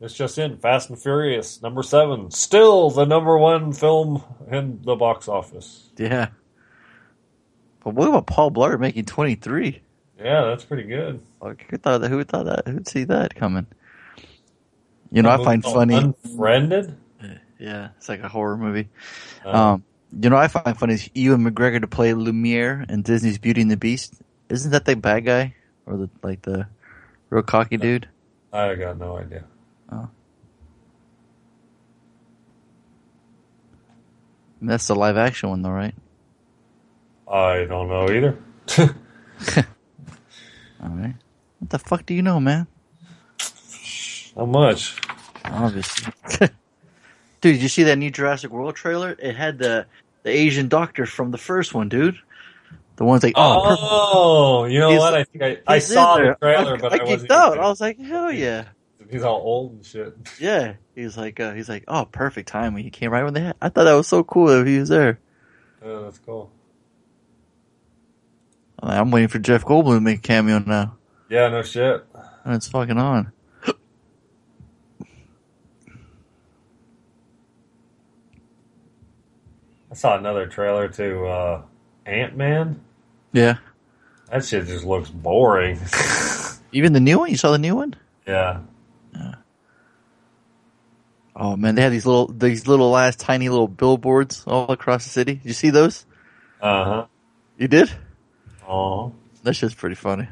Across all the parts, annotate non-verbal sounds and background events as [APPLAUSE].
It's just in Fast and Furious number seven, still the number one film in the box office. Yeah. But what about Paul Blart making 23? Yeah, that's pretty good. Like, who thought that? Who thought that? Who'd see that coming? You know, I find funny. Unfriended. Yeah, it's like a horror movie. Uh, Um, you know, I find funny is Ewan McGregor to play Lumiere in Disney's Beauty and the Beast. Isn't that the bad guy or the like the real cocky dude? I got no idea. Oh. That's the live action one, though, right? I don't know either. [LAUGHS] All right. What the fuck do you know, man? How much? Obviously. [LAUGHS] Dude, did you see that new Jurassic World trailer? It had the the Asian doctor from the first one, dude. The one's like, oh. Oh, you know what? I think I, I saw the trailer, I, but I I, wasn't. geeked out. I was like, hell yeah, He's all old and shit. yeah. He's like, uh, he's like, oh, perfect time when He came right when they had. I thought that was so cool that he was there. Oh, that's cool. I'm I'm waiting for Jeff Goldblum to make a cameo now, Yeah, no shit. and it's fucking on. I saw another trailer to uh, Ant Man. Yeah. That shit just looks boring. [LAUGHS] Even the new one. You saw the new one? yeah. Oh man, they had these little, these little last tiny little billboards all across the city. Did you see those? Uh huh. You did? Oh. That's just pretty funny.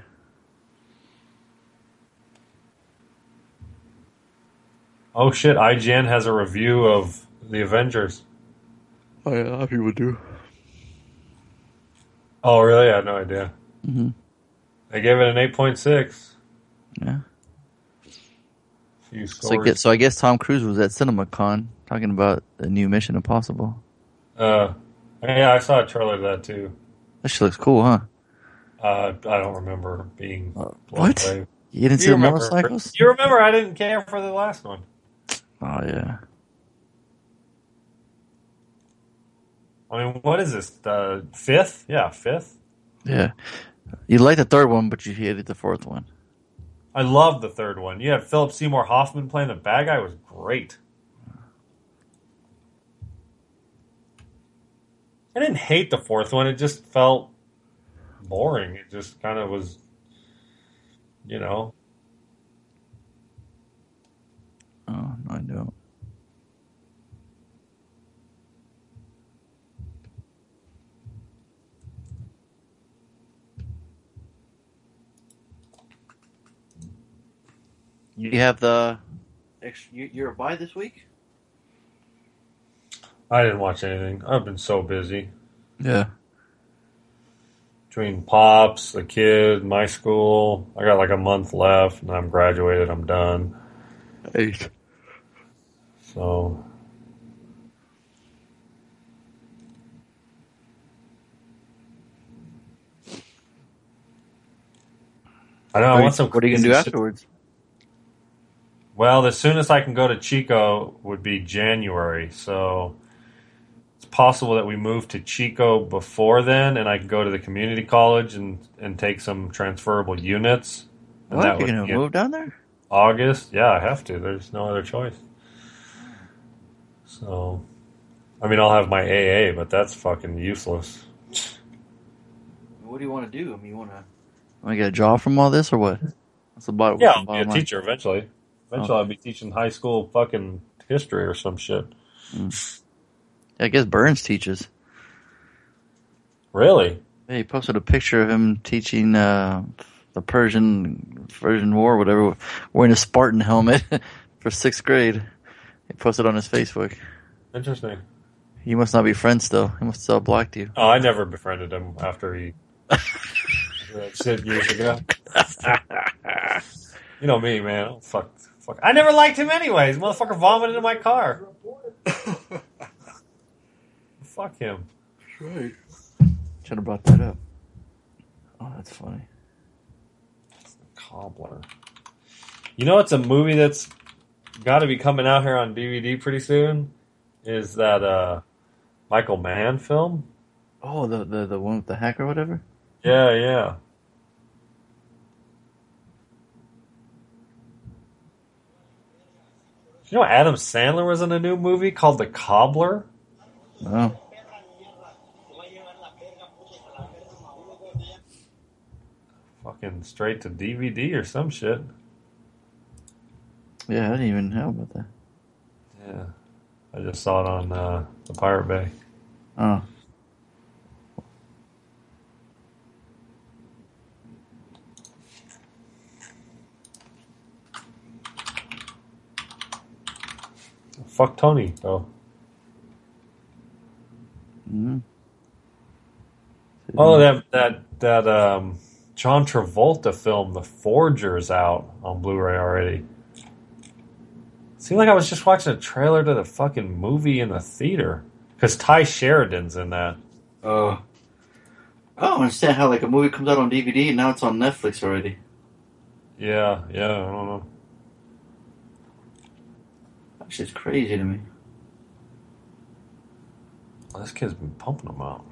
Oh shit! IGN has a review of the Avengers. Oh yeah, a lot of people do. Oh really? I had no idea. hmm They gave it an eight point six. Yeah. Few So I, guess, so I guess Tom Cruise was at CinemaCon talking about the new Mission Impossible. Uh, yeah, I saw a trailer of that too. That shit looks cool, huh? Uh, I don't remember being blown what? away. You didn't see You the motorcycles? you remember I didn't care for the last one. Oh yeah. I mean, what is this? The fifth? Yeah, fifth. Yeah. You liked the third one, but you hated the fourth one. I love the third one. You have Philip Seymour Hoffman playing the bad guy was great. I didn't hate the fourth one. It just felt boring. It just kind of was, you know. Oh, no, I don't. You have the ex- you- you're a buy this week? I didn't watch anything. I've been so busy Yeah. between pops, the kid, my school. I got like a month left, and I'm graduated. I'm done. Eight. So I know. I want some. what are you gonna do afterwards? Well, the soonest I can go to Chico would be January. So it's possible that we move to Chico before then, and I can go to the community college and and take some transferable units. And What? that You're gonna move down there? August. Yeah, I have to. There's no other choice. So, I mean, I'll have my AA, but that's fucking useless. What do you want to do? I mean, you want to? Want to get a job from all this or what? What's the bottom? Yeah, I'll be a line? teacher eventually. Eventually, I'll be teaching high school fucking history or some shit. I guess Burns teaches. Really? Yeah, he posted a picture of him teaching uh, the Persian Persian War, whatever, wearing a Spartan helmet [LAUGHS] for sixth grade. He posted on his Facebook. Interesting. You must not be friends still. He must still have blocked you. Oh, I never befriended him after he that [LAUGHS] shit years ago. [LAUGHS] you know me, man. Fuck, fuck. I never liked him anyways. Motherfucker vomited in my car. [LAUGHS] fuck him. Right. Should have brought that up. Oh, that's funny. Cobbler. You know, it's a movie that's got to be coming out here on DVD pretty soon. Is that uh Michael Mann film? Oh, the the the one with the hack or whatever. Yeah, yeah. You know, Adam Sandler was in a new movie called The Cobbler. Oh. Fucking straight to DVD or some shit. Yeah, I didn't even know about that. Yeah, I just saw it on uh, the Pirate Bay. Oh. Fuck Tony though. Mm. Oh, that that that um, John Travolta film, The Forger's out on Blu-ray already. Seemed like I was just watching a trailer to the fucking movie in the theater because Tye Sheridan's in that. Oh. I don't understand how like a movie comes out on DVD and now it's on Netflix already. Yeah, yeah, I don't know. Shit's crazy to me. This kid's been pumping them out.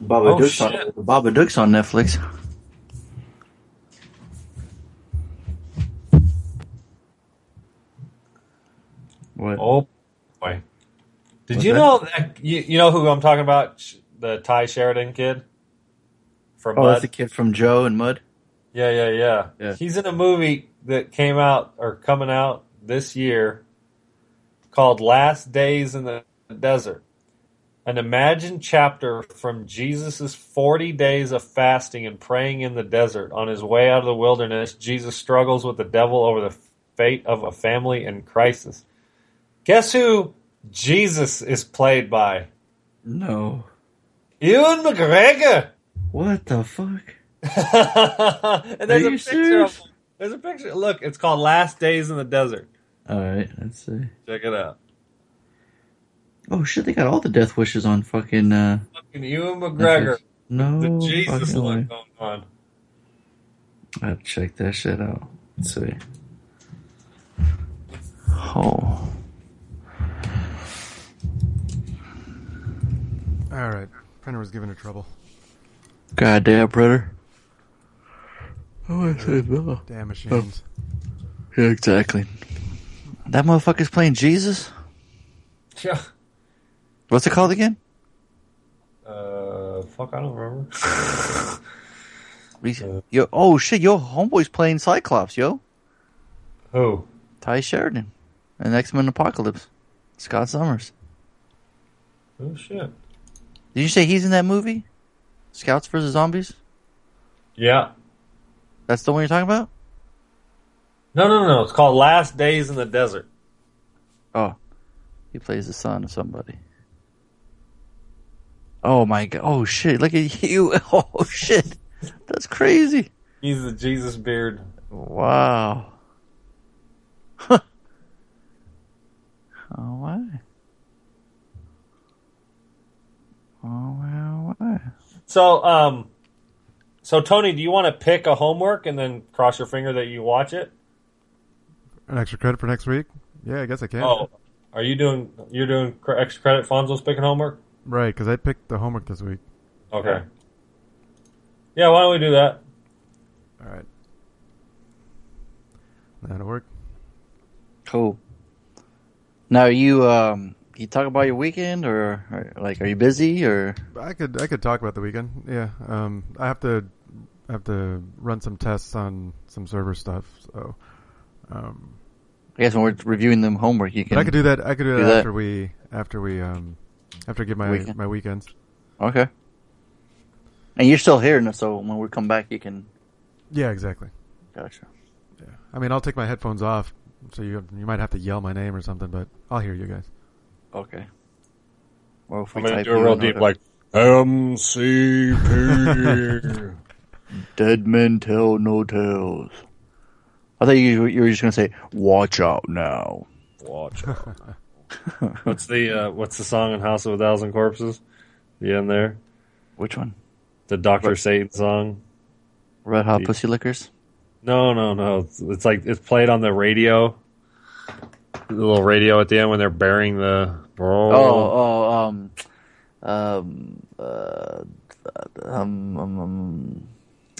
Baba Oh, Duke's on. Babadook's on Netflix. What? Oh boy! Did What's you that? know that you, you know who I'm talking about? The Tye Sheridan kid from Oh, Mud. that's the kid from Joe and Mud. Yeah, yeah, yeah, Yeah. He's in a movie that came out or coming out this year called Last Days in the Desert. An imagined chapter from Jesus' 40 days of fasting and praying in the desert. On his way out of the wilderness, Jesus struggles with the devil over the fate of a family in crisis. Guess who Jesus is played by? No. Ewan McGregor! What the fuck? [LAUGHS] and there's Are a picture serious? of. There's a picture. Look, it's called Last Days in the Desert. All right, let's see. Check it out. Oh shit, they got all the death wishes on fucking. uh Fucking Ewan McGregor. No, The Jesus fucking look going on. I have to check that shit out. Let's see. Oh, All right. Printer was giving her trouble. goddamn, brother. Oh, I said no. Damn machines. Yeah, exactly. That motherfucker's playing Jesus. Yeah. What's it called again? Uh, fuck, I don't remember. We- [LAUGHS] Uh, Yo, oh shit, yo, homeboy's playing Cyclops, yo. Who? Tye Sheridan, and X Men Apocalypse. Scott Summers. Oh shit. Did you say he's in that movie? Scouts versus Zombies. Yeah. That's the one you're talking about? No, no, no, no. It's called Last Days in the Desert. Oh, he plays the son of somebody. Oh my god! Oh shit! Look at you! [LAUGHS] Oh shit! That's crazy! He's the Jesus beard. Wow. Huh. [LAUGHS] Oh why? Oh wow! Why? So, um, so Tony, do you want to pick a homework and then cross your finger that you watch it? An extra credit for next week? Yeah, I guess I can. Oh, are you doing? You're doing extra credit. Fonzo's picking homework. Right, because I picked the homework this week. Okay. Yeah, why don't we do that? All right. That'll work. Cool. Now you um you talk about your weekend or, or like are you busy or I could I could talk about the weekend. Yeah. Um, I have to I have to run some tests on some server stuff. So, um, I guess when we're reviewing them homework you can I could do that. I could do that, do that. after we after we um after I get my Weekend. my weekends. Okay. And you're still here, no- so when we come back you can Yeah, exactly. gotcha. Yeah. I mean, I'll take my headphones off, so you you might have to yell my name or something, but I'll hear you guys. Okay. Or if I'm we gonna do a real deep, or- like MCP. [LAUGHS] Dead men tell no tales. I thought you you were just gonna say, "Watch out now." Watch out. [LAUGHS] what's the uh, What's the song in House of a Thousand Corpses? The end there. Which one? The Doctor Satan song. Red Hot The- Pussy Lickers. No, no, no. It's, it's like it's played on the radio. The little radio at the end when they're burying the. Oh, oh, um, um, uh, um, um, um,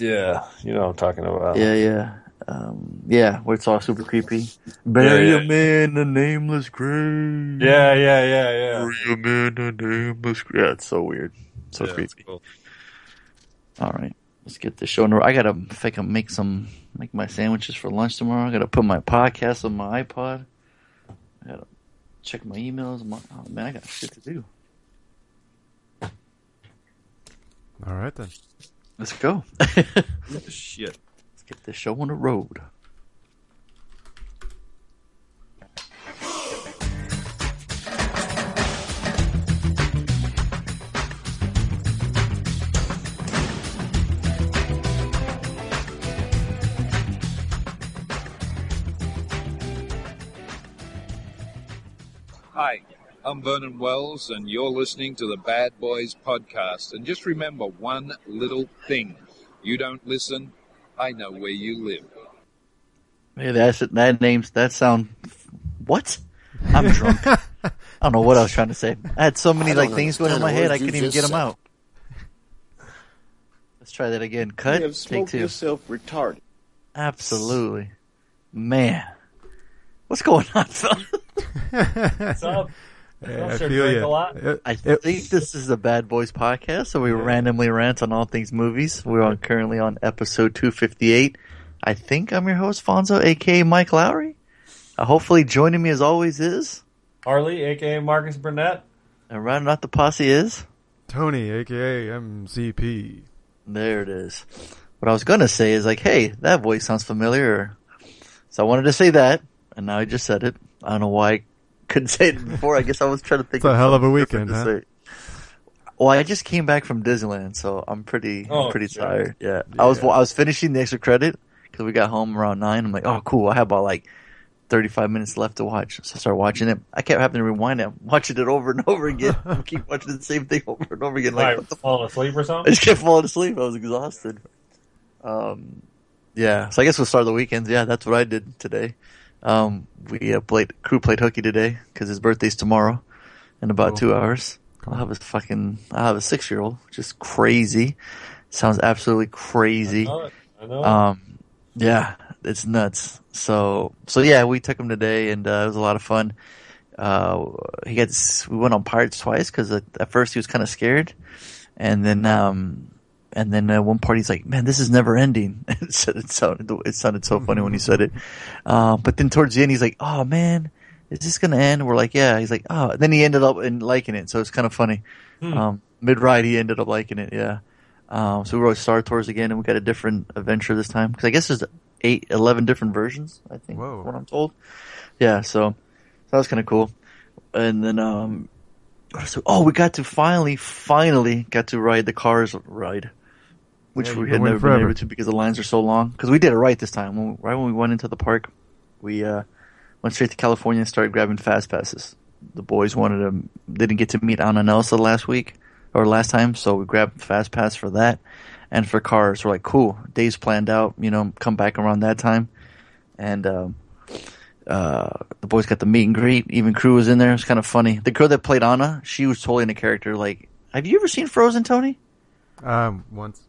yeah. You know what I'm talking about. yeah, yeah. um, yeah, where it's all super creepy. Bury yeah. him in a nameless grave. Yeah, yeah, yeah, yeah. Bury him in a nameless grave. Yeah, it's so weird. So Yeah, creepy. cool. All right, let's get this show. in a row. I gotta think I make some make my sandwiches for lunch tomorrow. I gotta put my podcast on my iPod. I gotta check my emails. My, oh man, I got shit to do. All right then. Let's go. [LAUGHS] Shit. Let's get this show on the road. Hi, I'm Vernon Wells, and you're listening to the Bad Boys Podcast. And just remember one little thing you don't listen, I know where you live. Yeah, that's it. That names that sound. What? I'm [LAUGHS] drunk. I don't know what I was trying to say. I had so many I don't like things going in my head, I couldn't even just get them out. Let's try that again. Cut. You have Take smoked two. yourself retarded. Absolutely, man. What's going on, Phil? What's up? Yeah, I'm I sure feel you. a lot. It- I it- think this is the Bad Boys podcast, so we randomly rant on all things movies. We're on currently on episode 258. I think I'm your host, Fonzo, aka Mike Lowrey. Uh, hopefully, joining me as always is, Harley, aka Marcus Burnett. and rounding out the posse is. Tony, aka MCP. There it is. What I was gonna say is like, hey, that voice sounds familiar. So I wanted to say that, and now I just said it. I don't know why I couldn't say it before. I guess I was trying to think. It's a hell of a weekend, to huh? Well, I just came back from Disneyland, so I'm pretty, I'm Oh, pretty sure. tired. Yeah. I was, Yeah. I was finishing the extra credit because we got home around nine. I'm like, oh, cool. I have about like 35 minutes left to watch. So I started watching it. I kept having to rewind it, watching it over and over again. [LAUGHS] I keep watching the same thing over and over again. Like, Like, what the falling asleep or something. I just kept falling asleep. I was exhausted. Um, yeah. So I guess we'll start the weekends. Yeah, that's what I did today. Um, we uh, played crew played hooky today because his birthday's tomorrow in about Cool. two hours. I'll have a fucking I'll have a six year old, which is crazy. Sounds absolutely crazy. I know it. I know it. Um, yeah, it's nuts. So, so yeah, we took him today, and uh, it was a lot of fun. Uh, he gets we went on Pirates twice because at, at first he was kind of scared, and then um, and then uh, one part he's like, "Man, this is never ending." [LAUGHS] it said it sounded it sounded so funny when he said it. Uh, but then towards the end, he's like, "Oh man." Is this gonna end? We're like, yeah. He's like, oh. Then he ended up in liking it, so it's kind of funny. Hmm. Um, mid ride, he ended up liking it. Yeah. Um, so we rode Star Tours again, and we got a different adventure this time because I guess there's eight, eleven different versions. I think, Whoa. what I'm told. Yeah, so that was kind of cool. And then, um, so oh, we got to finally, finally got to ride the Cars ride, which we had never been able to because the lines are so long. Because we did it right this time. When, right when we went into the park, we uh, went straight to California and started grabbing fast passes. The boys wanted to, didn't get to meet Anna Nelsa last week or last time, so we grabbed fast pass for that and for cars. We're like, cool, days planned out, you know, come back around that time. And, um, uh, the boys got the meet and greet. Even crew was in there. It's kind of funny. The girl that played Anna, she was totally in a character. Like, have you ever seen Frozen, Tony? Um, once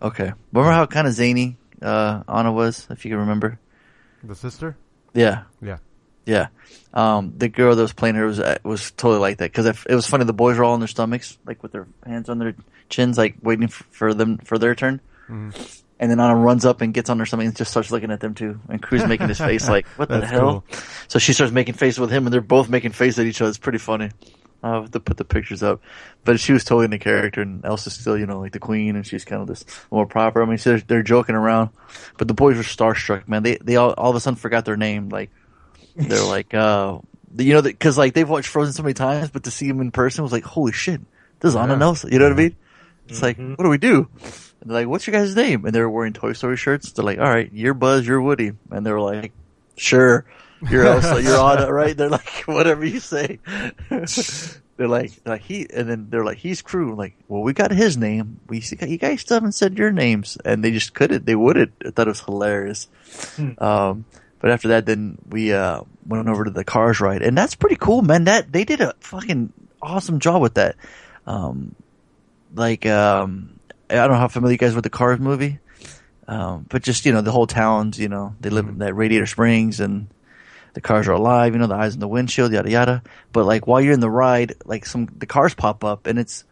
Okay. Remember how kind of zany, uh, Anna was, if you can remember? the sister. Yeah. Yeah. Yeah. Um, the girl that was playing her was, uh, was totally like that. Cause it it was funny. The boys were all on their stomachs, like with their hands on their chins, like waiting for them, for their turn. Mhm. And then Anna runs up and gets on her stomach and just starts looking at them too. And Crew's making his face [LAUGHS] like, what the hell? cool. So she starts making faces with him and they're both making faces at each other. It's pretty funny. I'll have to put the pictures up. But she was totally in the character and Elsa's still, you know, like the queen and she's kind of this more proper. I mean, so they're, they're joking around. But the boys were starstruck, man. They, they all, all of a sudden forgot their name. Like, they're [LAUGHS] like, uh, you know, cause like they've watched Frozen so many times, but to see him in person was like, holy shit, this is Anna Yeah. Nelson. You know what I mean? It's like, Mhm. what do we do? And they're like, what's your guys' name? And they were wearing Toy Story shirts. They're like, all right, you're Buzz, you're Woody. And they were like, sure, you're Elsa, you're Anna, [LAUGHS] right? They're like, [LAUGHS] whatever you say. they're like, like he, and then they're like, he's crew. Like, well, we got his name. We, you guys still haven't said your names. And they just couldn't, they wouldn't. I thought it was hilarious. Um, but after that, then we, uh, went over to the cars ride. And that's pretty cool, man. That, they did a fucking awesome job with that. Um, like, um, I don't know how familiar you guys with the Cars movie. Um, but just you know, the whole towns, you know, they live in that Radiator Springs, and the cars are alive. You know, the eyes in the windshield, yada yada. But like while you're in the ride, like some the cars pop up, and it's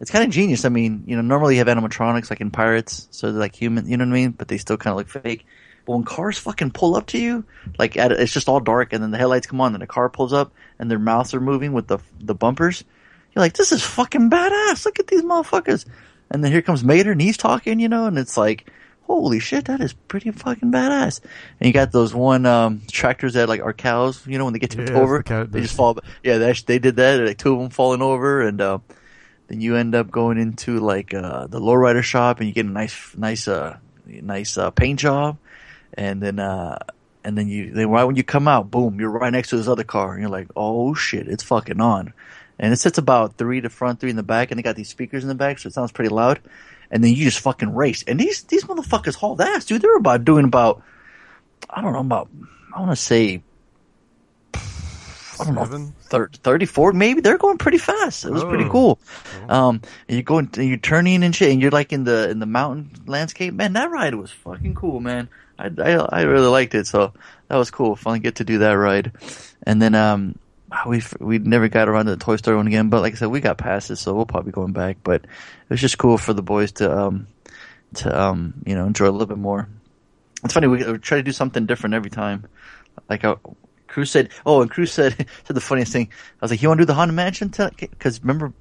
it's kind of genius. I mean, you know, normally you have animatronics like in Pirates, so they're like human. You know what I mean? But they still kind of look fake. But when cars fucking pull up to you, like at, it's just all dark, and then the headlights come on, and the car pulls up, and their mouths are moving with the the bumpers. You're like, this is fucking badass. Look at these motherfuckers. And then here comes Mater, and he's talking, you know, and it's like, holy shit, that is pretty fucking badass. And you got those one um, tractors that like are cows, you know, when they get tipped Yeah, over, the they just fall. Yeah, they actually, they did that. Like two of them falling over, and uh, then you end up going into like uh, the lowrider shop, and you get a nice, nice, uh, nice uh, paint job, and then. Uh, and then you, then right when you come out, boom, you're right next to this other car, and you're like, oh shit, it's fucking on. And it sits about three to front, three in the back, and they got these speakers in the back, so it sounds pretty loud. And then you just fucking race. And these these motherfuckers hauled ass, dude. They were about doing about, I don't know, about I want to say, I don't know, Seven? thir- 34 maybe. They're going pretty fast. It was pretty Oh. cool. Um, and you're going, you're turning and shit, and you're like in the in the mountain landscape. Man, that ride was fucking cool, man. I I, I really liked it, so that was cool. Finally get to do that ride. And then um, we we never got around to the Toy Story one again, but like I said, we got passes, so we'll probably be going back. But it was just cool for the boys to um to um you know enjoy a little bit more. It's funny we, we try to do something different every time. Like uh, Cruz said, oh, and Cruz said [LAUGHS] said the funniest thing. I was like, you want to do the Haunted Mansion? Because remember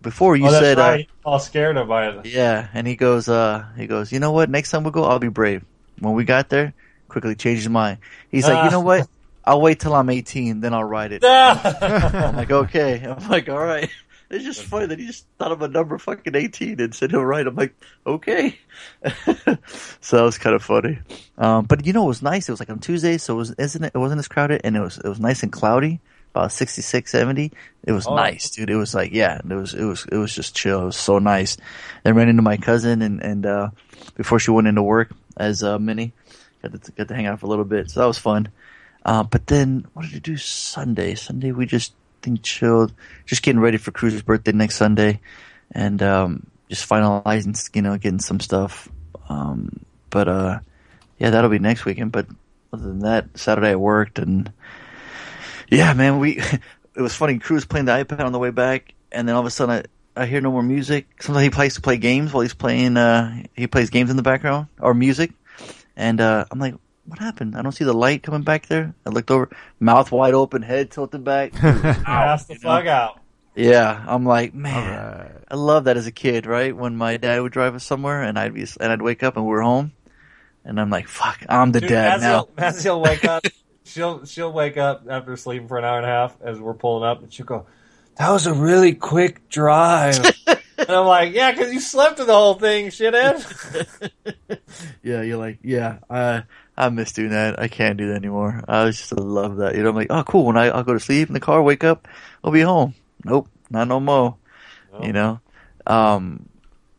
before you oh, said, uh, right. all scared of it. yeah, and he goes, uh, he goes, you know what? Next time we go, I'll be brave. When we got there, quickly changed his mind. He's like, you know what? I'll wait till I'm 18, then I'll ride it. [LAUGHS] I'm like, okay. I'm like, all right. It's just funny that he just thought of a number fucking 18 and said he'll ride. I'm like, okay. [LAUGHS] so that was kind of funny. Um, but you know, it was nice. It was like on Tuesday, so it was, isn't it, it wasn't as crowded and it was, it was nice and cloudy. About 66, 70. It was Oh. nice, dude. It was like, yeah, it was, it was, it was just chill. It was so nice. Then ran into my cousin and, and, uh, before she went into work as, uh, Minnie, got to, got to hang out for a little bit. So that was fun. Uh, but then what did we do Sunday? Sunday we just think chilled, just getting ready for Cruz's birthday next Sunday, and um, just finalizing, you know, getting some stuff. Um, but uh, yeah, that'll be next weekend. But other than that, Saturday I worked, and yeah, man, we [LAUGHS] it was funny. Cruz playing the iPad on the way back, and then all of a sudden I I hear no more music. Sometimes he plays to play games while he's playing. Uh, he plays games in the background or music, and uh, I'm like, what happened? I don't see the light coming back there. I looked over, mouth wide open, head tilted back. [LAUGHS] Pass the fuck out. yeah, I'm like, man, Alright. I love that as a kid, right? When my dad would drive us somewhere, and I'd be, and I'd wake up and we are home, and I'm like, fuck, I'm the Dude, dad now. Mazzy will, [LAUGHS] Mazzy will wake up. She'll she'll wake up after sleeping for an hour and a half as we're pulling up, and she'll go, "That was a really quick drive." [LAUGHS] and I'm like, "Yeah, because you slept through the whole thing, shithead." yeah, you're like, yeah, I I miss doing that. I can't do that anymore. I just love that. You know, I'm like, oh, cool. When I I'll go to sleep in the car, wake up, I'll be home. Nope, not no more. You know, um,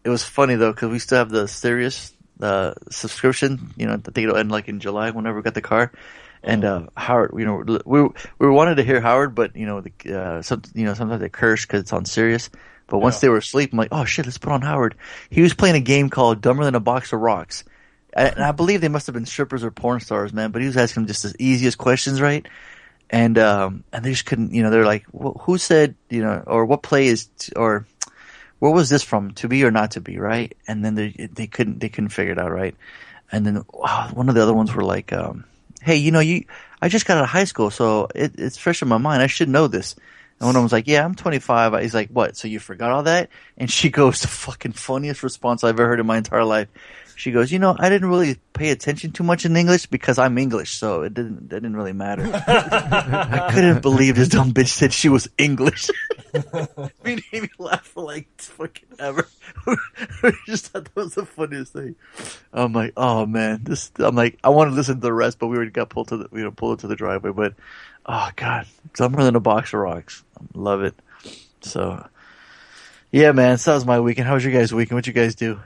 it was funny though because we still have the Sirius uh, subscription. You know, I think it'll end like in July whenever we got the car. And uh, Howard, you know, we we wanted to hear Howard, but you know, the, uh, some, you know, sometimes they curse because it's on Sirius. But once Yeah. they were asleep, I'm like, oh shit, let's put on Howard. He was playing a game called Dumber Than a Box of Rocks, and I believe they must have been strippers or porn stars, man. But he was asking them just the easiest questions, right? And um, and they just couldn't, you know, they're like, well, who said, you know, or what play is, t- or where was this from, to be or not to be, right? And then they they couldn't they couldn't figure it out, right? And then wow, one of the other ones were like, um, hey, you know, you I just got out of high school, so it, it's fresh in my mind. I should know this. And one of them was like, yeah, I'm 25. He's like, what? So you forgot all that? And she [LAUGHS] goes, the fucking funniest response I've ever heard in my entire life. She goes, you know, I didn't really pay attention too much in English because I'm English, so it didn't, it didn't really matter. [LAUGHS] I couldn't believe this dumb bitch said she was English. we [LAUGHS] [LAUGHS] made me laugh for like fucking ever. we just thought that was the funniest thing. I'm like, oh man, this. I'm like, I want to listen to the rest, but we already got pulled to the, you know, pulled into the driveway. But oh god, dumber than a box of rocks. Love it. So, yeah, man, so that was my weekend. How was your guys' weekend? What you guys do?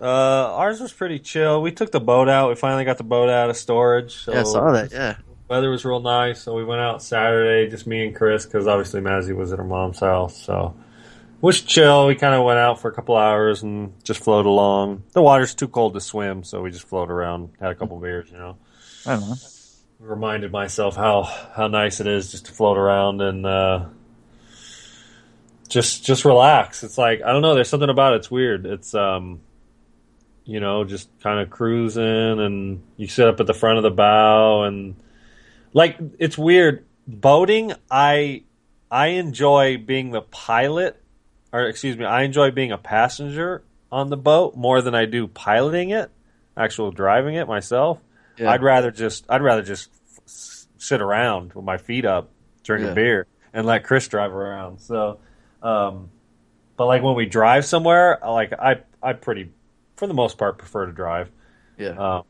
Uh, ours was pretty chill. We took the boat out. We finally got the boat out of storage. So yeah, I saw that. Yeah, Weather was real nice, so we went out Saturday, just me and Chris, because obviously Mazzy was at her mom's house. So it was chill. We kind of went out for a couple hours and just floated along. The water's too cold to swim, so we just floated around, had a couple beers, you know. I don't know. Reminded myself how how nice it is just to float around and uh, just just relax. It's like I don't know. There's something about it. It's weird. It's um, you know, just kind of cruising, and you sit up at the front of the bow, and like it's weird. Boating, I I enjoy being the pilot, or excuse me, I enjoy being a passenger on the boat more than I do piloting it, actual driving it myself. Yeah. I'd rather just I'd rather just sit around with my feet up, drink Yeah. a beer, and let Chris drive around. So, um, but like when we drive somewhere, like I I pretty for the most part prefer to drive. Yeah. Um,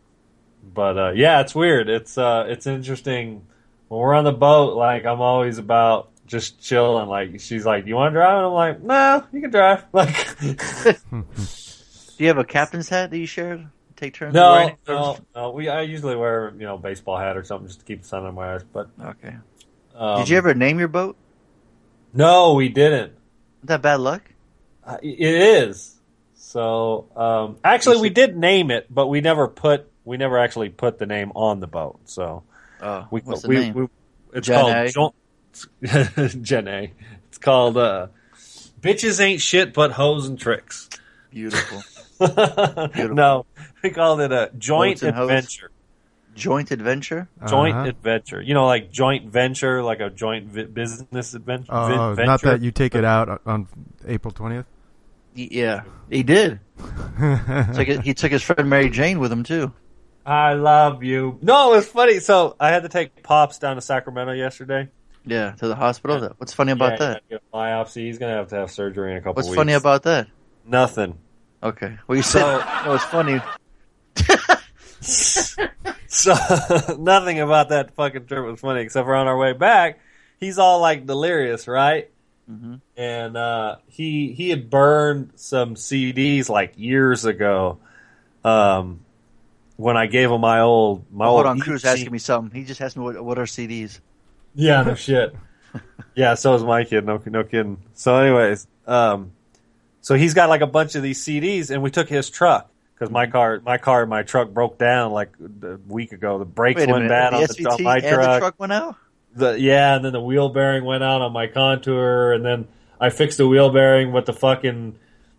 but uh, yeah, it's weird. It's uh, it's interesting when we're on the boat. Like I'm always about just chilling. Like she's like, "You want to drive?" And I'm like, "No, you can drive." [LAUGHS] Like, Do you have a captain's hat that you share? Take turns no, no, no. We I usually wear you know baseball hat or something just to keep the sun on my eyes. But Okay. um, Did you ever name your boat? No, we didn't. Is that bad luck? Uh, It is. So um, actually, we did name it, but we never put we never actually put the name on the boat. So Oh, we what's the we, name? we it's Jen called A? Jon- Jen [LAUGHS] A. It's called uh, "Bitches Ain't Shit But Hoes and Tricks." Beautiful. [LAUGHS] no, we called it a joint Boats and hoes? adventure. Joint adventure? Joint Uh-huh. adventure. You know, like joint venture, like a joint vi- business adventure. Oh, venture. not that you take it out on- on April twentieth. Y- Yeah, he did. [LAUGHS] Took it- he took his friend Mary Jane with him too. I love you. No, it was funny. So I had to take pops down to Sacramento yesterday. Yeah, to the hospital. What's funny about Yeah, that? he had to get a biopsy. He's gonna have to have surgery in a couple What's weeks. funny about that? nothing? Okay. Well, you said So- no. It's funny. [LAUGHS] So [LAUGHS] nothing about that fucking trip was funny, except for on our way back, he's all like delirious, right? Hmm And uh, he he had burned some CDs like years ago. Um, when I gave him my old my Hold old on, Crew's EC asking me something. He just asked me what, what are CDs. Yeah, no shit. [LAUGHS] yeah, so is my kid. No, no kidding. So, anyways, um, so he's got like a bunch of these CDs, and we took his truck because my car, my car, my truck broke down like a week ago. The brakes went minute. bad the on, the, on my and the truck. truck went out. The yeah, and then the wheel bearing went out on my contour, and then I fixed the wheel bearing, but the fucking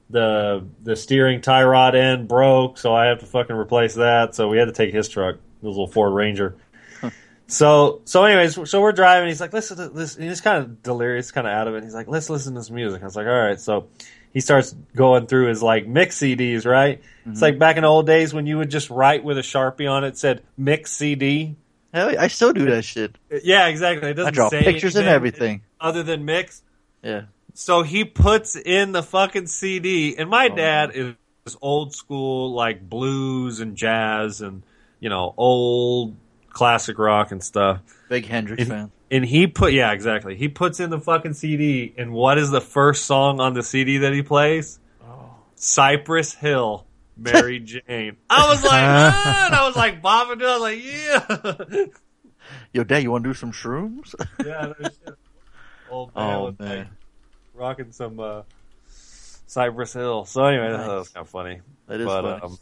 the the steering tie rod end broke, so I have to fucking replace that. So we had to take his truck, this little Ford Ranger. So so anyways, so we're driving. He's like, listen to this. He's kind of delirious, kind of out of it. He's like, let's listen to this music. I was like, all right. So he starts going through his like mix CDs. Right? It's mm-hmm. like back in the old days when you would just write with a sharpie on it said mix CD. Hell, I still do that shit. Yeah, exactly. It doesn't I draw say pictures and everything. other than mix. Yeah. So he puts in the fucking CD, and my Oh, dad is old school, like blues and jazz, and you know, old classic rock and stuff. Big Hendrix It- fan. And he put, yeah, exactly. He puts in the fucking CD, and what is the first song on the CD that he plays? Oh. Cypress Hill, Mary [LAUGHS] Jane. I was like, [LAUGHS] ah, I was like bobbing. I was like, yeah, Yo, Dad, you want to do some shrooms? [LAUGHS] yeah. No shit. Old man oh was like rocking some uh, Cypress Hill. So anyway, that was kind of funny. that is but funny. um,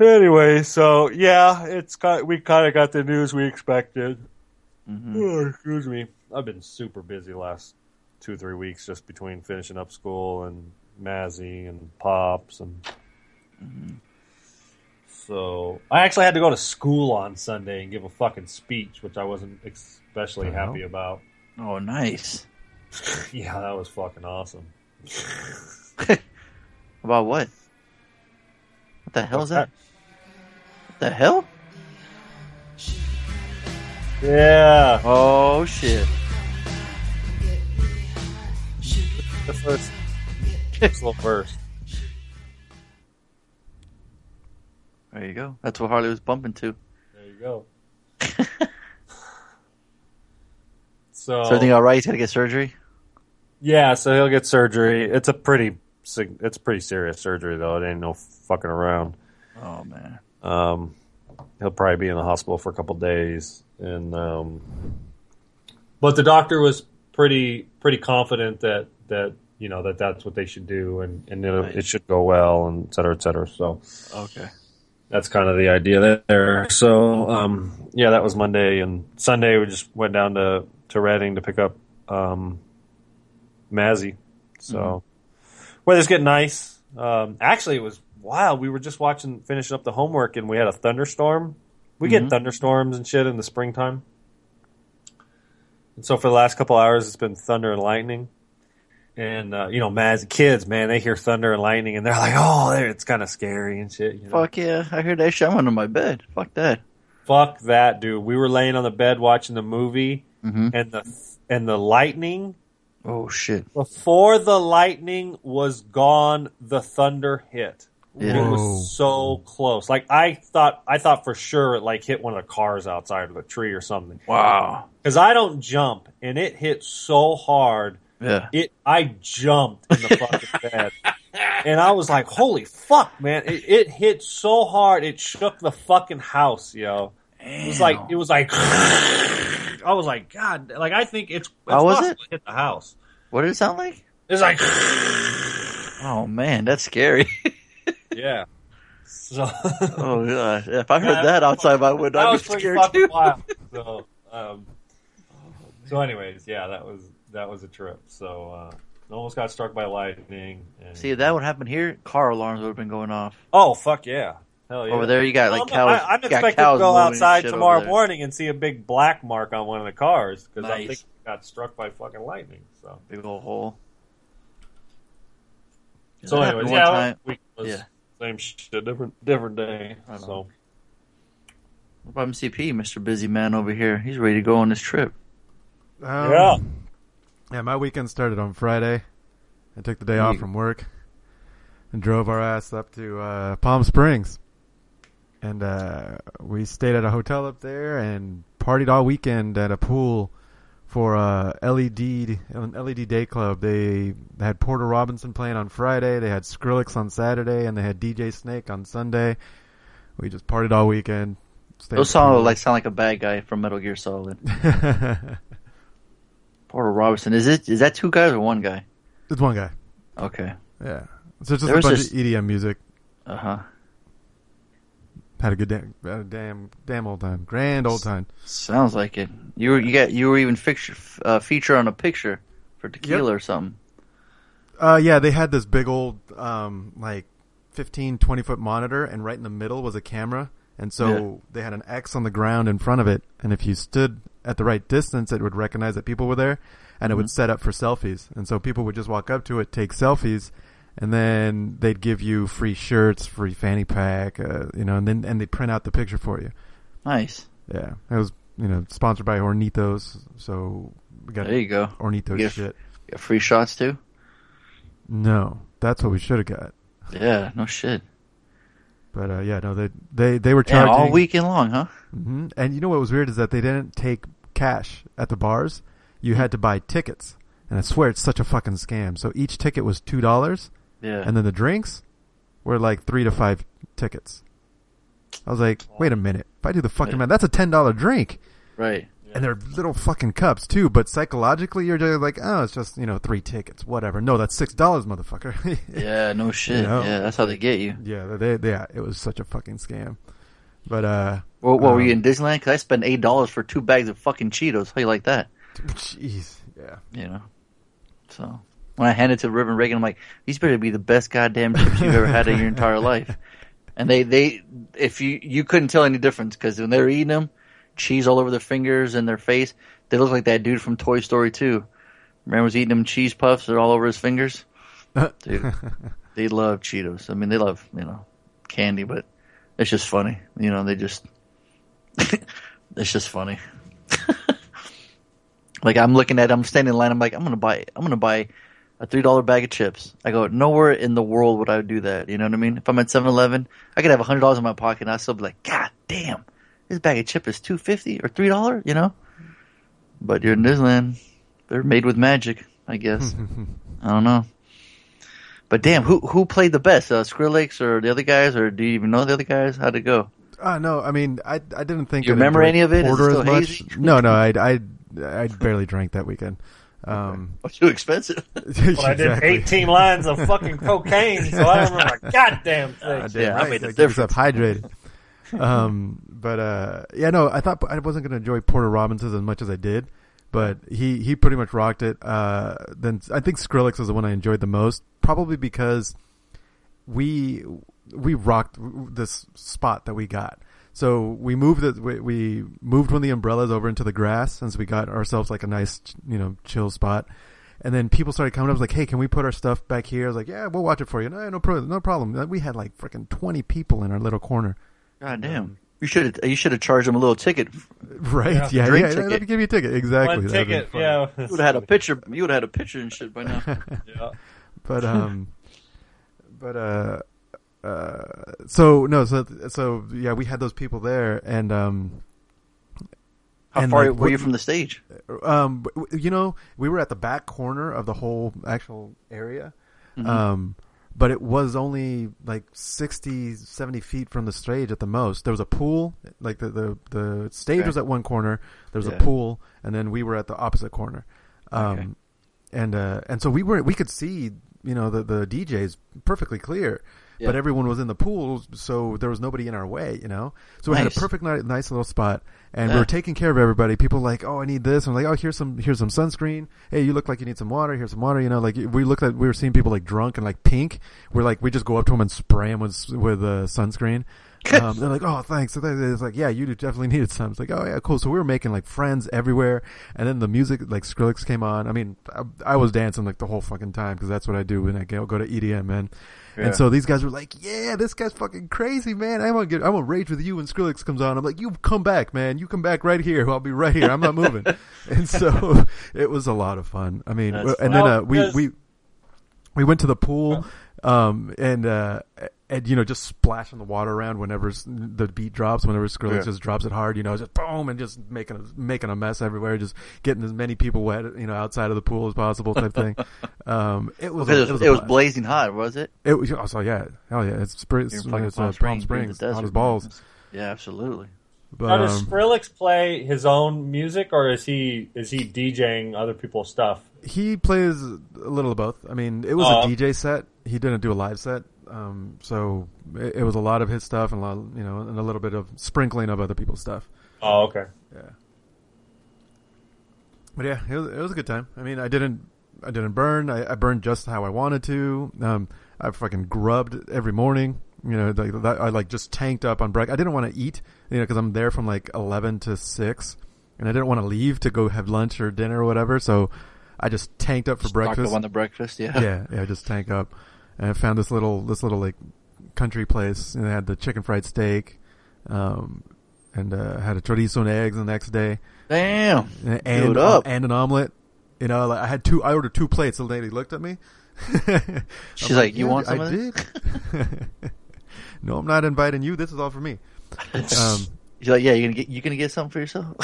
anyway, so yeah, it's got we kind of got the news we expected. Mhm. Oh, excuse me. I've been super busy the last two three weeks just between finishing up school and Mazzy and pops and. Mm-hmm. So I actually had to go to school on Sunday and give a fucking speech, which I wasn't especially The hell? happy about. Oh, nice. [LAUGHS] Yeah, that was fucking awesome. [LAUGHS] About what? What the hell What's is that? What the hell? Yeah. Oh shit! The first, first little verse. There you go. That's what Harley was bumping to. There you go. [LAUGHS] So, So everything all right? He's got to get surgery. yeah, so he'll get surgery. It's a pretty, it's pretty serious surgery though. It ain't no fucking around. Oh man. Um, he'll probably be in the hospital for a couple days, and um, but the doctor was pretty pretty confident that that you know that that's what they should do, and and it'll, Right. it should go well, and et cetera, et cetera. So Okay. That's kind of the idea there. So um, yeah, that was Monday and Sunday. We just went down to to Redding to pick up um, Mazzy. So weather's getting nice. Um, actually, it was wild. We were just watching, finishing up the homework, and we had a thunderstorm. We get thunderstorms and shit in the springtime. And so for the last couple hours, it's been thunder and lightning. And uh, you know, Maz kids, man, they hear thunder and lightning, and they're like, "Oh, it's kind of scary and shit." You know? Fuck yeah! I heard that shit. I'm under my bed. Fuck that. Fuck that, dude. We were laying on the bed watching the movie, Mhm. and the and the lightning. Oh shit. Before the lightning was gone, the thunder hit. Yeah. It was so close. Like I thought, I thought for sure it like hit one of the cars outside of a tree or something. Wow. Because I don't jump, and it hit so hard. Yeah. It, I jumped in the fucking [LAUGHS] bed, and I was like, "Holy fuck, man!" It, it hit so hard, it shook the fucking house, yo. It was like it was like I was like, God, like I think it's, it's How was it? hit the house. What did it sound like? It's like Oh man, that's scary. [LAUGHS] yeah. So [LAUGHS] oh gosh. If I heard Yeah, that outside my window, I'd was be scared too. wild. So, um, so anyways, yeah, that was that was a trip. So uh, almost got struck by lightning. And, See, if that would happen here, car alarms would have been going off. oh fuck yeah, hell yeah. Over there, you got like Well, I'm- cows. I, am expecting cows to go outside tomorrow morning and see a big black mark on one of the cars because I think it got struck by fucking lightning. So, Big old hole. so That anyways, yeah, one time. week was Yeah. same shit, different different day. Right on. So What about MCP, Mr. Busy Man over here? He's ready to go on this trip. Um, yeah, Yeah, my weekend started on Friday. I took the day off from work and drove our ass up to uh, Palm Springs. And uh, we stayed at a hotel up there and partied all weekend at a pool for uh, LED an LED Day Club. They, had Porter Robinson playing on Friday. They had Skrillex on Saturday, and they had DJ Snake on Sunday. We just partied all weekend. Those sound like sound like a bad guy from Metal Gear Solid. [LAUGHS] Porter Robinson. Is it? Is that two guys or one guy? It's one guy. Okay. Yeah. So it's just There a bunch this- of EDM music. Uh huh. Had a good damn, had a damn, damn old time, grand old time. Sounds like it. You were you got you were even fixture uh, feature on a picture for tequila or something. Uh, yeah, they had this big old, um, like 15, 20 foot monitor, and right in the middle was a camera, and so Yeah. they had an X on the ground in front of it, and if you stood at the right distance, it would recognize that people were there, and it would set up for selfies, and so people would just walk up to it, take selfies, and then they'd give you free shirts, free fanny pack, uh, you know, and then and they print out the picture for you. Nice. Yeah, it was you know sponsored by Hornitos, so we got There you go. Hornitos You get- shit. Got free shots too. No, that's what we should have got. Yeah. No shit. But uh, yeah, no, they they they were Yeah, charging all weekend long, huh? hmm And you know what was weird is that they didn't take cash at the bars. You had to buy tickets, and I swear it's such a fucking scam. So each ticket was two dollars, Yeah. and then the drinks were like three to five tickets. I was like, wait a minute, if I do the fucking Yeah. math, that's a ten dollar drink, right. And they're little fucking cups too. But psychologically, you're just like, oh, it's just you know three tickets, whatever. No, that's six dollars, motherfucker. [LAUGHS] Yeah. No shit. know? Yeah. That's how they get you. yeah, they, they, yeah, it was such a fucking scam. But uh, What, what were you Um, in Disneyland? Cause I spent eight dollars for two bags of fucking Cheetos. How you like that? jeez, yeah. You know. So when I handed it to Reverend Reagan, I'm like, these better be the best goddamn chips you've ever had in your entire life. [LAUGHS] And they, they, if you, you couldn't tell any difference because when they were eating them, cheese all over their fingers and their face, they look like that dude from Toy Story 2. Remember was eating them cheese puffs? They're all over his fingers. [LAUGHS] Dude, they love Cheetos. I mean, they love, you know, candy, but it's just funny. You know, they just, [LAUGHS] it's just funny. [LAUGHS] like I'm looking at, I'm standing in line. I'm like, I'm gonna buy, I'm gonna buy a three dollar bag of chips. I go, nowhere in the world would I do that. You know what I mean? If I'm at 7-Eleven, I could have a hundred dollars in my pocket, and I still be like, God damn, this bag of chip is two fifty or three dollars. You know? But you're in Disneyland. They're made with magic, I guess. [LAUGHS] I don't know. But damn, who who played the best? Uh, Skrillex or the other guys, or do you even know the other guys? How'd it go? Uh, no, I mean, I I didn't think You I'd remember any of it? Is it Porter still as much. hazy? no, no, I I I barely drank that weekend. Um, [LAUGHS] Oh, too expensive. [LAUGHS] But I did 18 lines of fucking cocaine, so I don't remember a goddamn thing. Goddamn Yeah, I right, made a gotta keep yourself hydrated. um, but uh, yeah, no, I thought I wasn't going to enjoy Porter Robinson's as much as I did, but he he pretty much rocked it. Uh, then I think Skrillex was the one I enjoyed the most, probably because we we rocked this spot that we got. So we moved it. We, we moved one of the umbrellas over into the grass since we got ourselves like a nice, you know, chill spot. And then people started coming up, like, "Hey, can we put our stuff back here?" I was like, "Yeah, we'll watch it for you." No, no problem. No problem. We had like freaking twenty people in our little corner. God damn. You should you should have charged him a little ticket. Right? Yeah. Yeah, yeah. Drink yeah, ticket. Let me give you a ticket. Exactly. One That'd ticket, yeah. You would have had a picture. You would have had a picture and shit by now. [LAUGHS] yeah. But um, but uh, uh, so no, so so yeah, we had those people there, and um, How And, far like, were you from the stage? um, w- w- you know, we were at the back corner of the whole actual area. Mhm. Um, but it was only like 60, 70 feet from the stage at the most. There was a pool, like the, the, the stage Okay. was at one corner, there was Yeah. a pool, and then we were at the opposite corner. Um, Okay. and, uh, and so we were, we could see, you know, the, the DJs perfectly clear. Yeah. But everyone was in the pool, so there was nobody in our way, you know. So we had a perfect, ni- nice little spot, and we Yeah. were taking care of everybody. People were like, oh, I need this. I'm like, oh, here's some, here's some sunscreen. Hey, you look like you need some water. Here's some water. You know, like we looked at, we were seeing people like drunk and like pink. We're like, we just go up to them and spray them with with uh, sunscreen. [LAUGHS] Um, they're like, oh, thanks. So it's like, yeah, you definitely needed some. It's like, oh yeah, cool. So we were making like friends everywhere, and then the music, like Skrillex came on. I mean, I, I was dancing like the whole fucking time because that's what I do when I go, go to EDM, man. Yeah. And so these guys were like, "Yeah, this guy's fucking crazy, man. I'm gonna get, I'm gonna rage with you when Skrillex comes on." I'm like, "You come back, man. You come back right here. I'll be right here. I'm not moving." [LAUGHS] and so it was a lot of fun. I mean, That's and fun. then uh, we we we went to the pool, um, and uh, and you know just splashing the water around whenever the beat drops. Whenever Skrillex Yeah. just drops it hard, you know, just boom and just making a, making a mess everywhere, just getting as many people wet, you know, outside of the pool as possible, type thing. [LAUGHS] Um, it was Because a- it was, a it was blazing hot, was it? It was also yeah, hell yeah, it's spring, You're it's, in it's Palm uh, Springs, Palm you're the hot as balls. Yeah, absolutely. But Now, does um, Skrillex play his own music, or is he is he DJing other people's stuff? he plays a little of both. I mean, it was Oh. a DJ set. He didn't do a live set, um, so it, it was a lot of his stuff and a lot, you know, and a little bit of sprinkling of other people's stuff. Oh, okay. Yeah. But yeah, it was, it was a good time. I mean, I didn't, I didn't burn. I, I burned just how I wanted to. Um, I fucking grubbed every morning. You know, like that, I like just tanked up on break. I didn't want to eat, you know, because I'm there from like eleven to six, and I didn't want to leave to go have lunch or dinner or whatever. So I just tanked up for Stocked up breakfast. on the breakfast, yeah. yeah, yeah, just tank up. And I found this little, this little like country place, and they had the chicken fried steak, um, and uh, had a chorizo and eggs the next day Damn. and and, up. and an omelet. You know, like I had two. I ordered two plates. The lady looked at me. [LAUGHS] She's like, "You want some I did. [LAUGHS] no, I'm not inviting you. This is all for me. [LAUGHS] Um, She's like, yeah, You're gonna get you gonna get something for yourself?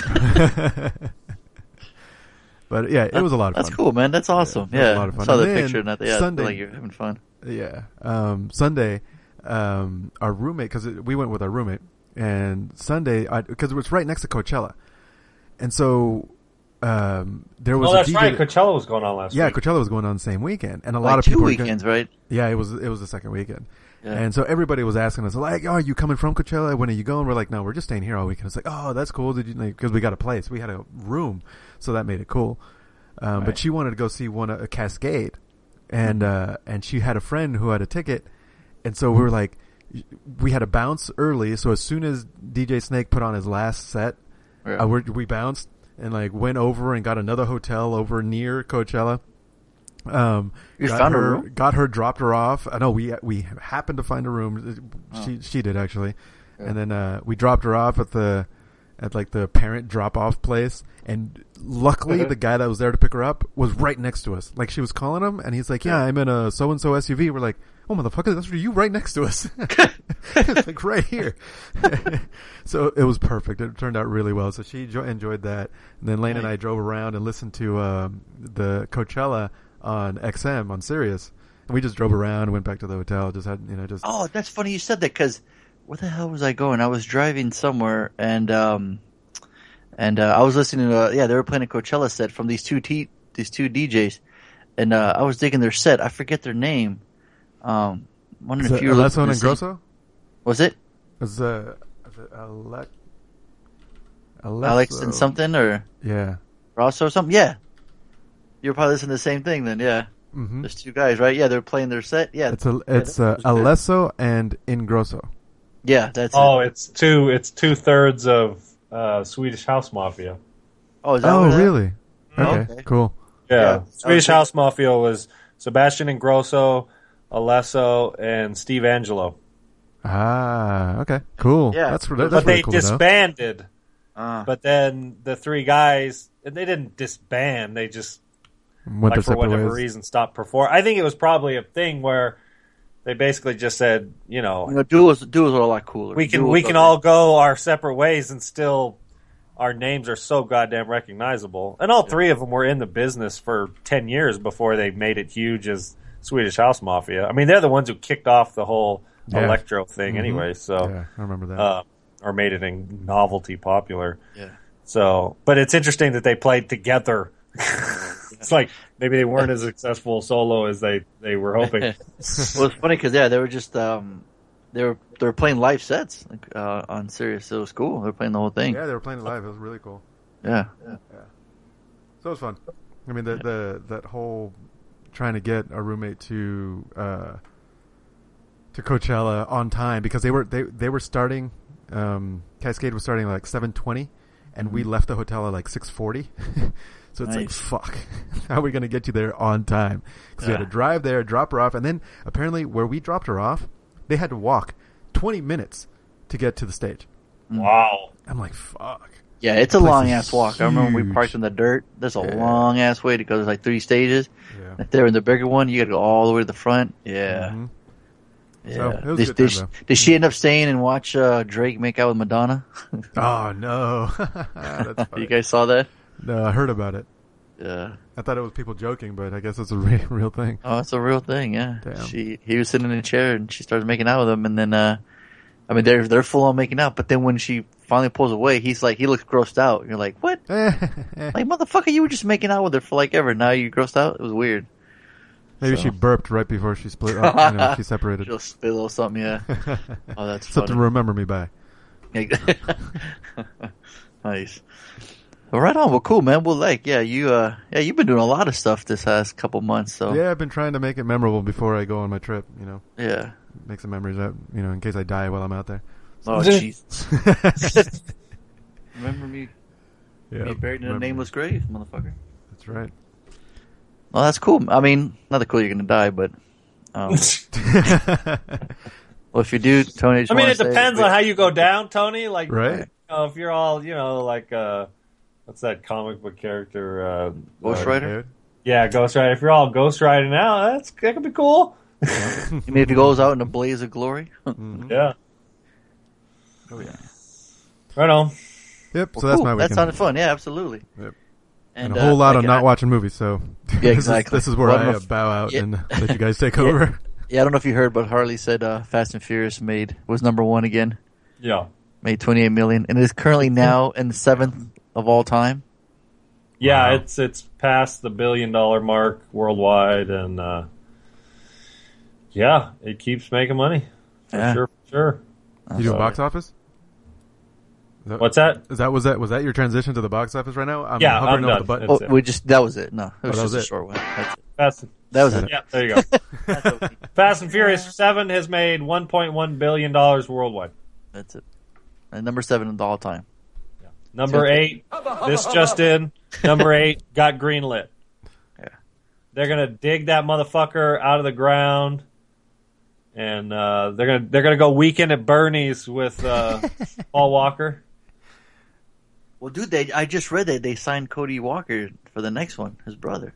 But yeah, it was a lot of fun. That's cool, man. That's awesome. Yeah, was a lot of fun. I saw And the picture and I yeah, Sunday- like you're having fun. Yeah. Um, Sunday, um, our roommate, because we went with our roommate, and Sunday, because it was right next to Coachella, and so um, there was Oh, a that's DJ right. Coachella was going on last yeah, week. Coachella was going on the same weekend, and a Like lot of two people were weekends, Going, right? yeah, it was it was the second weekend, Yeah. and so everybody was asking us like, "Oh, are you coming from Coachella? When are you going?" We're like, "No, we're just staying here all weekend." It's like, "Oh, that's cool." Did you because we got a place, we had a room, so that made it cool. Um, But she wanted to go see one a Kaskade, and uh, and she had a friend who had a ticket, and so we were like, we had to bounce early. So as soon as DJ Snake put on his last set, Yeah. uh, we we bounced and like went over and got another hotel over near Coachella. Um, You got found a her, room? got her, dropped her off. I know we we happened to find a room. She she did actually, Yeah. and then uh, we dropped her off at the at like the parent drop off place. And luckily, the guy that was there to pick her up was right next to us. Like she was calling him, and he's like, "Yeah, I'm in a so and so SUV." We're like, "Oh motherfucker, that's you right next to us." [LAUGHS] it's like right here. [LAUGHS] so it was perfect. It turned out really well. So she enjoyed that. And then Lane and I drove around and listened to um, the Coachella on XM on Sirius. And we just drove around, went back to the hotel, just had you know just Oh, that's funny you said that because where the hell was I going? I was driving somewhere and um and uh, I was listening to uh, yeah they were playing a Coachella set from these two te- these two DJs, and uh, I was digging their set. I forget their name. Um, wondering if you were Alesso looking and to see- Grosso? Was it Is uh, it Ale- Alesso? Alex and something or Yeah. Rosso or something? Yeah. You're probably listening to the same thing then. Yeah. hmm There's two guys, right? Yeah, they're playing their set. Yeah. It's a, it's uh, that was good. Alesso and Ingrosso. yeah, that's Oh, it. it's two. It's two thirds of uh, Swedish House Mafia. Oh, is that Oh, what it is? really? Okay, Okay. cool. Yeah, Yeah. Swedish Okay. House Mafia was Sebastian Ingrosso, Alesso, and Steve Angello. Ah, okay, cool. Yeah. that's, that's but really they cool disbanded. Ah. But then the three guys, and they didn't disband. They just Went like their for whatever ways. reason stopped performing. I think it was probably a thing where they basically just said, you know, You know, duos, duos are a lot cooler. we can Duos we can all go our separate ways and still our names are so goddamn recognizable. And all three of them were in the business for 10 years before they made it huge as Swedish House Mafia. I mean, they're the ones who kicked off the whole Yeah. electro thing Mhm. anyway, so Yeah, I remember that. uh, or made it in novelty popular. Yeah. So, but it's interesting that they played together. [LAUGHS] it's like maybe they weren't as successful solo as they they were hoping. [LAUGHS] well, it's funny because yeah, they were just um, they were they were playing live sets like, uh, on Sirius. It was cool. They were playing the whole thing. yeah, they were playing it live. It was really cool. Yeah. yeah. So it was fun. I mean, the the that whole trying to get a roommate to uh, to Coachella on time because they were they they were starting. Um, Kaskade was starting at like seven twenty, and we left the hotel at like six forty. [LAUGHS] so it's like fuck. [LAUGHS] How are we gonna get you there on time? Because we had to drive there, drop her off, and then apparently where we dropped her off, they had to walk twenty minutes to get to the stage. wow. I'm like fuck. Yeah, it's a long ass walk. I remember when we parked in the dirt. There's a Yeah. long ass way to go. There's like three stages. Yeah. If they're in the bigger one, you got to go all the way to the front. Yeah. Mhm. Yeah. So, it was did, good did, she, did she end up staying and watch uh, Drake make out with Madonna? [LAUGHS] Oh no, [LAUGHS] that's funny. you guys saw that? No, I heard about it. Yeah. I thought it was people joking, but I guess it's a [LAUGHS] re- real thing. Oh, it's a real thing. Yeah. Damn. She he was sitting in a chair and she started making out with him, and then uh, I mean they're they're full on making out, but then when she finally pulls away, he's like he looks grossed out. You're like, what? [LAUGHS] Like motherfucker, you were just making out with her for like ever. Now you grossed out. It was weird. Maybe so. she burped right before she split. Up, you know, she separated. [LAUGHS] She'll spill something. Yeah. Oh, that's Something to remember me by. nice. Well, right on. Well, cool, man. Well, like, yeah, you, uh, yeah, you've been doing a lot of stuff this last couple months. So Yeah, I've been trying to make it memorable before I go on my trip. You know, yeah. make some memories up, You know, in case I die while I'm out there. Oh, [LAUGHS] jeez. [LAUGHS] Remember me, yeah, me buried in a nameless grave, motherfucker. That's right. Well, that's cool. I mean, not that cool you're gonna die, but um, [LAUGHS] well, if you do, Tony, just I mean, wanna it say- depends on how you go down, Tony. Like, Right. you know, if you're all, you know, like, uh, what's that comic book character? Uh, Ghost uh, Rider? Yeah, Ghost Rider. If you're all Ghost Riding out, that's that could be cool. [LAUGHS] I mean, if he goes out in a blaze of glory. [LAUGHS] Mhm. Yeah, oh yeah. right on. Yep. So Well, that's cool. my That sounded fun. Yeah, absolutely. Yep. And, and a whole uh, lot like, of not I- watching movies. So [LAUGHS] this exactly. Is, this is where Well, I I'm a- uh, bow out Yeah. and let you guys take Yeah. over. Yeah, I don't know if you heard, but Harley said uh, Fast and Furious made was number one again. Yeah, Made 28 million, and is currently now in the seventh of all time. yeah. Wow. It's it's past the billion dollar mark worldwide, and uh, yeah, it keeps making money for Yeah. sure. For sure. You doing Uh, box office? That, What's that? is that was that was that your transition to the box office right now? I'm Yeah, hovering I'm over done. the button. That's Oh, it. we just that was it. No, it was that just was a it. short one. That's it. Fast. That was it. Yeah, there you go. [LAUGHS] That's. [LAUGHS] Fast and Furious Seven has made 1.1 billion dollars worldwide. That's it. And number seven of all time. Number eight, this just in. Number eight got greenlit. Yeah. They're gonna dig that motherfucker out of the ground, and uh, they're gonna they're gonna go weekend at Bernie's with uh, [LAUGHS] Paul Walker. Well, dude, they I just read that they signed Cody Walker for the next one, his brother.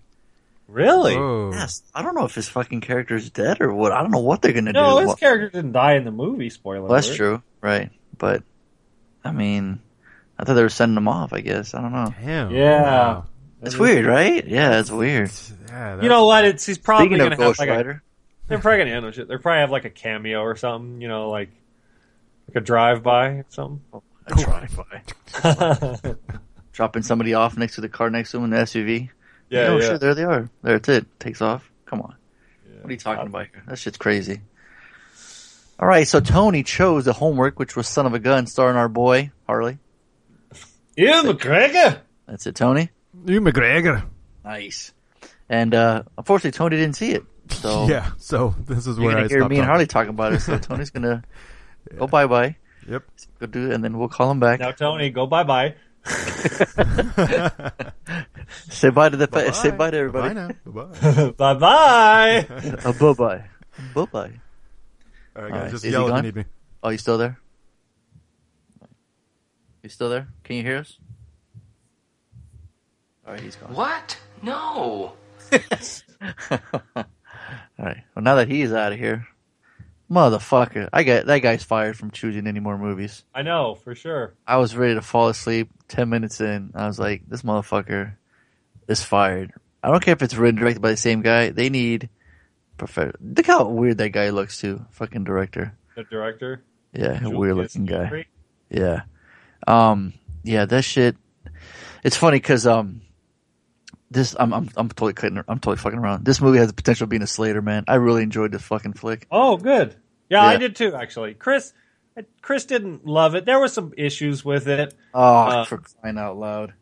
Really? Whoa. Yes, I don't know if his fucking character is dead or what. I don't know what they're gonna No, do. his character didn't die in the movie. Spoiler. well, that's true, right? But I mean, I thought they were sending them off. I guess I don't know. Damn. Yeah. Wow. It's weird, right? Yeah, it's weird. Yeah. You know what? It's he's probably Speaking gonna of have Ghost like a, Rider, they're probably gonna handle shit. They're probably have like a cameo or something. You know, like like a drive by or something. A drive by. [LAUGHS] dropping somebody off next to the car next to him in the SUV. Yeah, oh yeah. shit, there they are. There it's it. Takes off. Come on. Yeah. What are you talking uh, about here? That shit's crazy. All right, so Tony chose the homework, which was "Son of a Gun," starring our boy Harley. Ewan McGregor. That's it, Tony. Ewan McGregor. Nice. And uh unfortunately, Tony didn't see it, so [LAUGHS] Yeah. So this is you're where I hear stopped me and. Harley talking about it. So [LAUGHS] Tony's gonna go bye bye. Yep. Go do it, and then we'll call him back. Now, Tony, go bye bye. [LAUGHS] Say bye to the Bye-bye. say bye to everybody. Bye now. Bye. bye bye. Bye bye. Bye bye. All right, guys. right, Just is he yell if gone? you need me. Oh, you still there? You still there? Can you hear us? All right, he's gone. What? No. [LAUGHS] All right. Well, now that he's out of here, motherfucker, I got that guy's fired from choosing any more movies. I know for sure. I was ready to fall asleep. Ten minutes in, I was like, this motherfucker is fired. I don't care if it's written directed by the same guy. They need prof- Look how weird that guy looks too. Fucking director. The director. Yeah, Julius weird looking guy. Gentry. Yeah. Um. Yeah, that shit. It's funny because um, this I'm I'm I'm totally cutting. I'm totally fucking around. This movie has the potential of being a Slater, man. I really enjoyed this fucking flick. Oh, good. Yeah, I did too. Actually, Chris. Chris didn't love it. There were some issues with it. Oh, Uh, for crying out loud!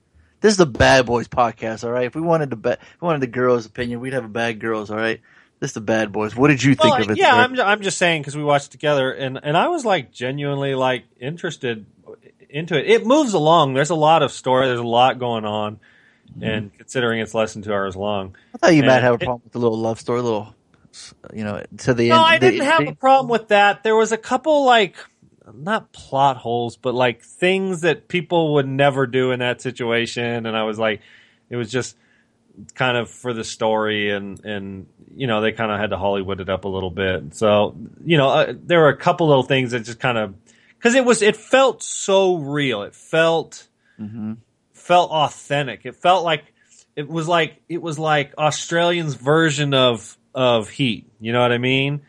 This is the Bad Boys podcast, all right. If we wanted the ba- if we wanted the girls' opinion, we'd have a bad girls, all right. This is the Bad Boys. What did you think Well, of it? yeah? I'm I'm just saying because we watched it together, and and I was like genuinely like interested into it. It moves along. There's a lot of story. There's a lot going on, Mm-hmm. and considering it's less than two hours long, I thought you might have a it- problem with the little love story, little, you know, to the no, end. I didn't have the- a problem with that. There was a couple like not plot holes, but like things that people would never do in that situation, and I was like, it was just kind of for the story, and and you know they kind of had to Hollywood it up a little bit. So you know uh, there were a couple little things that just kind of because it was it felt so real. It felt Mhm. felt authentic. It felt like it was like it was like Australians' version of of Heat. You know what I mean?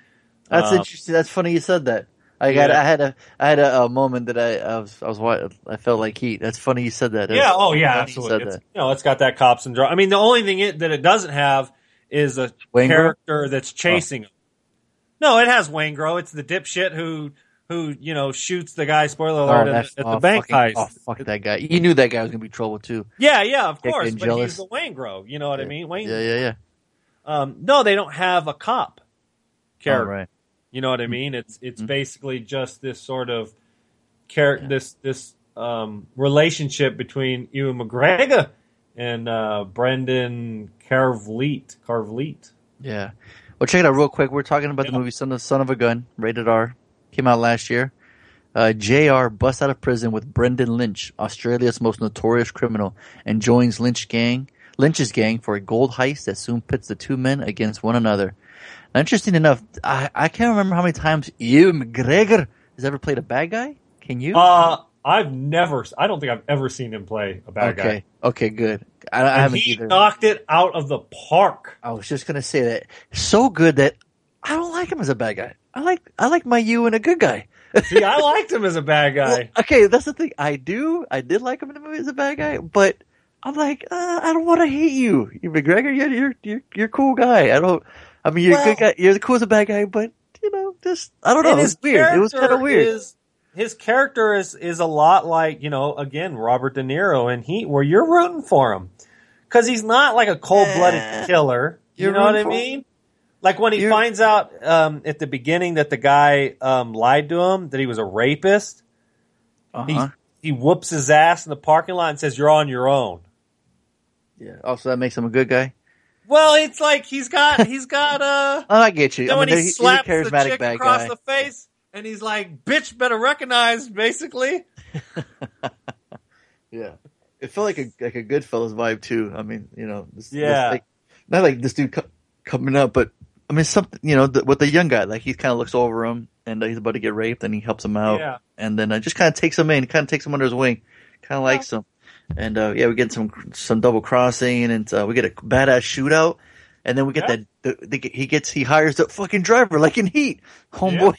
That's Uh, interesting. That's funny you said that. I got. Yeah. I had a. I had a, a moment that I, I was. I was. I felt like heat. That's funny you said that. Yeah. Oh, yeah. Absolutely. It's, you know, it's got that cops and drama. I mean, the only thing it, that it doesn't have is a character that's chasing him. No, it has Wangro. It's the dipshit who who you know shoots the guy. Spoiler alert! Oh, at, the- at oh, the bank fucking- heist. Oh, fuck that guy. You knew that guy was gonna be trouble too. Yeah, yeah, of course. But jealous. he's the Wangro. You know what I mean? Wayne. Yeah, yeah, yeah. Um, no, they don't have a cop Oh, character. right. You know what I mean? It's it's Mm-hmm. basically just this sort of character, this this um, relationship between Ewan McGregor and uh, Brendan Carvleet. Carvleet. Yeah. Well, check it out real quick. We're talking about the movie Son of, Son of a Gun, rated R. Came out last year. Uh, JR busts out of prison with Brendan Lynch, Australia's most notorious criminal, and joins Lynch gang, Lynch's gang for a gold heist that soon pits the two men against one another. Now, interesting enough, I, I can't remember how many times Ewan McGregor has ever played a bad guy. Can you? Uh, I've never. I don't think I've ever seen him play a bad okay. guy. Okay, good. I, I haven't he either. knocked it out of the park. I was just gonna say that so good that I don't like him as a bad guy. I like I like my you and a good guy. [LAUGHS] See, I liked him as a bad guy. Well, okay, that's the thing. I do. I did like him in the movie as a bad guy, but I'm like, uh, I don't want to hate you. Ewan McGregor, you're you're you're you're a cool guy. I don't. I mean, you're a good guy. You're the cool as a bad guy, but you know, just I don't know. And It was weird. It was kind of weird. Is, his character is is a lot like you know again Robert De Niro and Heat, where you're rooting for him because he's not like a cold blooded Eh, killer. You you're know what I mean? Like when he You're- finds out um, at the beginning that the guy um, lied to him that he was a rapist, Uh-huh. he he whoops his ass in the parking lot and says, "You're on your own." Yeah. Also, that makes him a good guy. Well, it's like he's got he's got uh [LAUGHS] Oh, I get you. Then I when mean, he he's a slaps the chick bad across guy. the face, and he's like, "Bitch, better recognize." Basically, [LAUGHS] [LAUGHS] Yeah, it felt like a like a Goodfellas vibe too. I mean, you know, this, this, Yeah. like, not like this dude co- coming up, but I mean, something you know, the, with the young guy, like he kind of looks over him and uh, he's about to get raped, and he helps him out, Yeah. and then uh, just kind of takes him in, kind of takes him under his wing, kind of likes him, and uh, yeah, we get some some double crossing, and uh, we get a badass shootout. And then we get Yeah. that the, the, he gets he hires the fucking driver like in Heat, homeboy.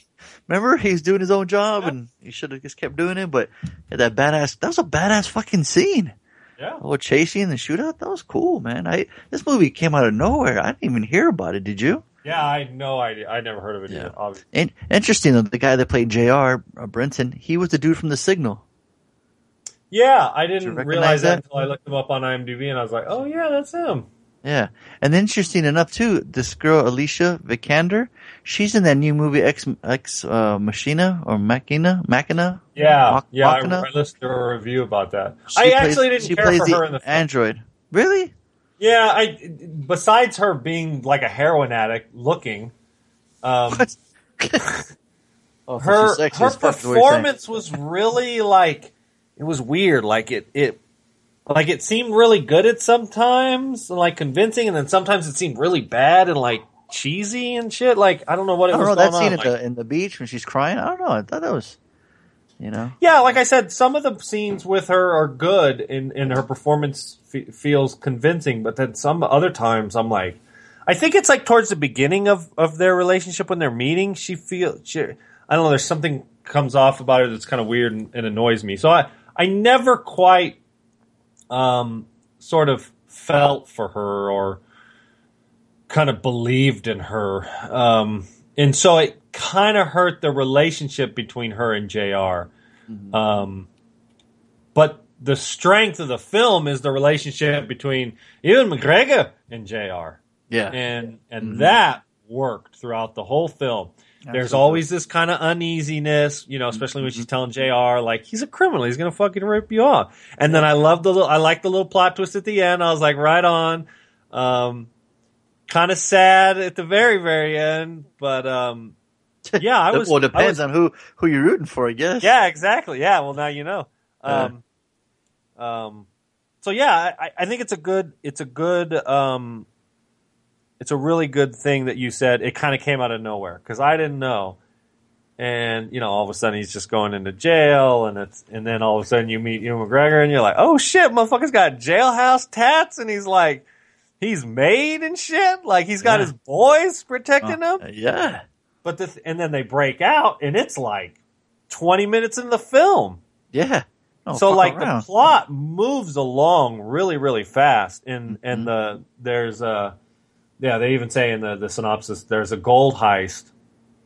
Remember he's doing his own job Yeah. and he should have just kept doing it. But yeah, that badass that was a badass fucking scene. Yeah. Oh, chasing and the shootout. That was cool, man. I this movie came out of nowhere. I didn't even hear about it. Did you? Yeah, I had no idea. I never heard of it Yeah. either. Obviously. In- interesting though. The guy that played Jr. Uh, Brenton, he was the dude from The Signal. Yeah, I didn't recognize realize that that? until I looked him up on IMDb, and I was like, "Oh yeah, that's him." Yeah, and interesting enough too, this girl Alicia Vikander, she's in that new movie Ex Ex uh, Machina or Machina Machina. Yeah, Mach- yeah. I, Machina? I listened to a review about that. She I plays- actually didn't care plays for the her in the film. android. Really? Yeah, I. Besides her being like a heroin addict looking, um, What? [LAUGHS] oh, so her sexy her as fuck, is what you're saying. performance was really like it was weird. Like it it like it seemed really good at sometimes, and like convincing, and then sometimes it seemed really bad and like cheesy and shit. Like I don't know what it I don't was know that going scene on. at the in the beach when she's crying. I don't know. I thought that was, you know, Yeah, like I said, some of the scenes with her are good, and, and her performance fe- feels convincing. But then some other times, I'm like, I think it's like towards the beginning of, of their relationship when they're meeting. She feels, she, I don't know. There's something comes off about her that's kind of weird and, and annoys me. So I I never quite um sort of felt for her or kind of believed in her. Um, and so it kind of hurt the relationship between her and jr Um, but the strength of the film is the relationship between Ewan McGregor and Jr. yeah, And and Mhm. that worked throughout the whole film. There's always this kind of uneasiness, you know, especially when she's telling Jr. like he's a criminal, he's gonna fucking rip you off. And then I love the little, I like the little plot twist at the end. I was like, right on. Um, kind of sad at the very very end, but um, yeah, I [LAUGHS] was. well, it depends was- on who who you're rooting for, I guess. yeah, exactly. Yeah, well now you know. Yeah. Um, um, so yeah, I, I think it's a good, it's a good, um, it's a really good thing that you said. It kind of came out of nowhere because I didn't know, and you know, all of a sudden he's just going into jail, and it's, and then all of a sudden you meet Ewan McGregor, and you're like, oh shit, motherfucker's got jailhouse tats, and he's like, he's made and shit, like he's got Yeah. his boys protecting him. Uh, yeah. But the, and then they break out, and it's like twenty minutes in the film. Yeah. No, so like around. the plot moves along really really fast and Mm-hmm. and the there's a yeah they even say in the the synopsis there's a gold heist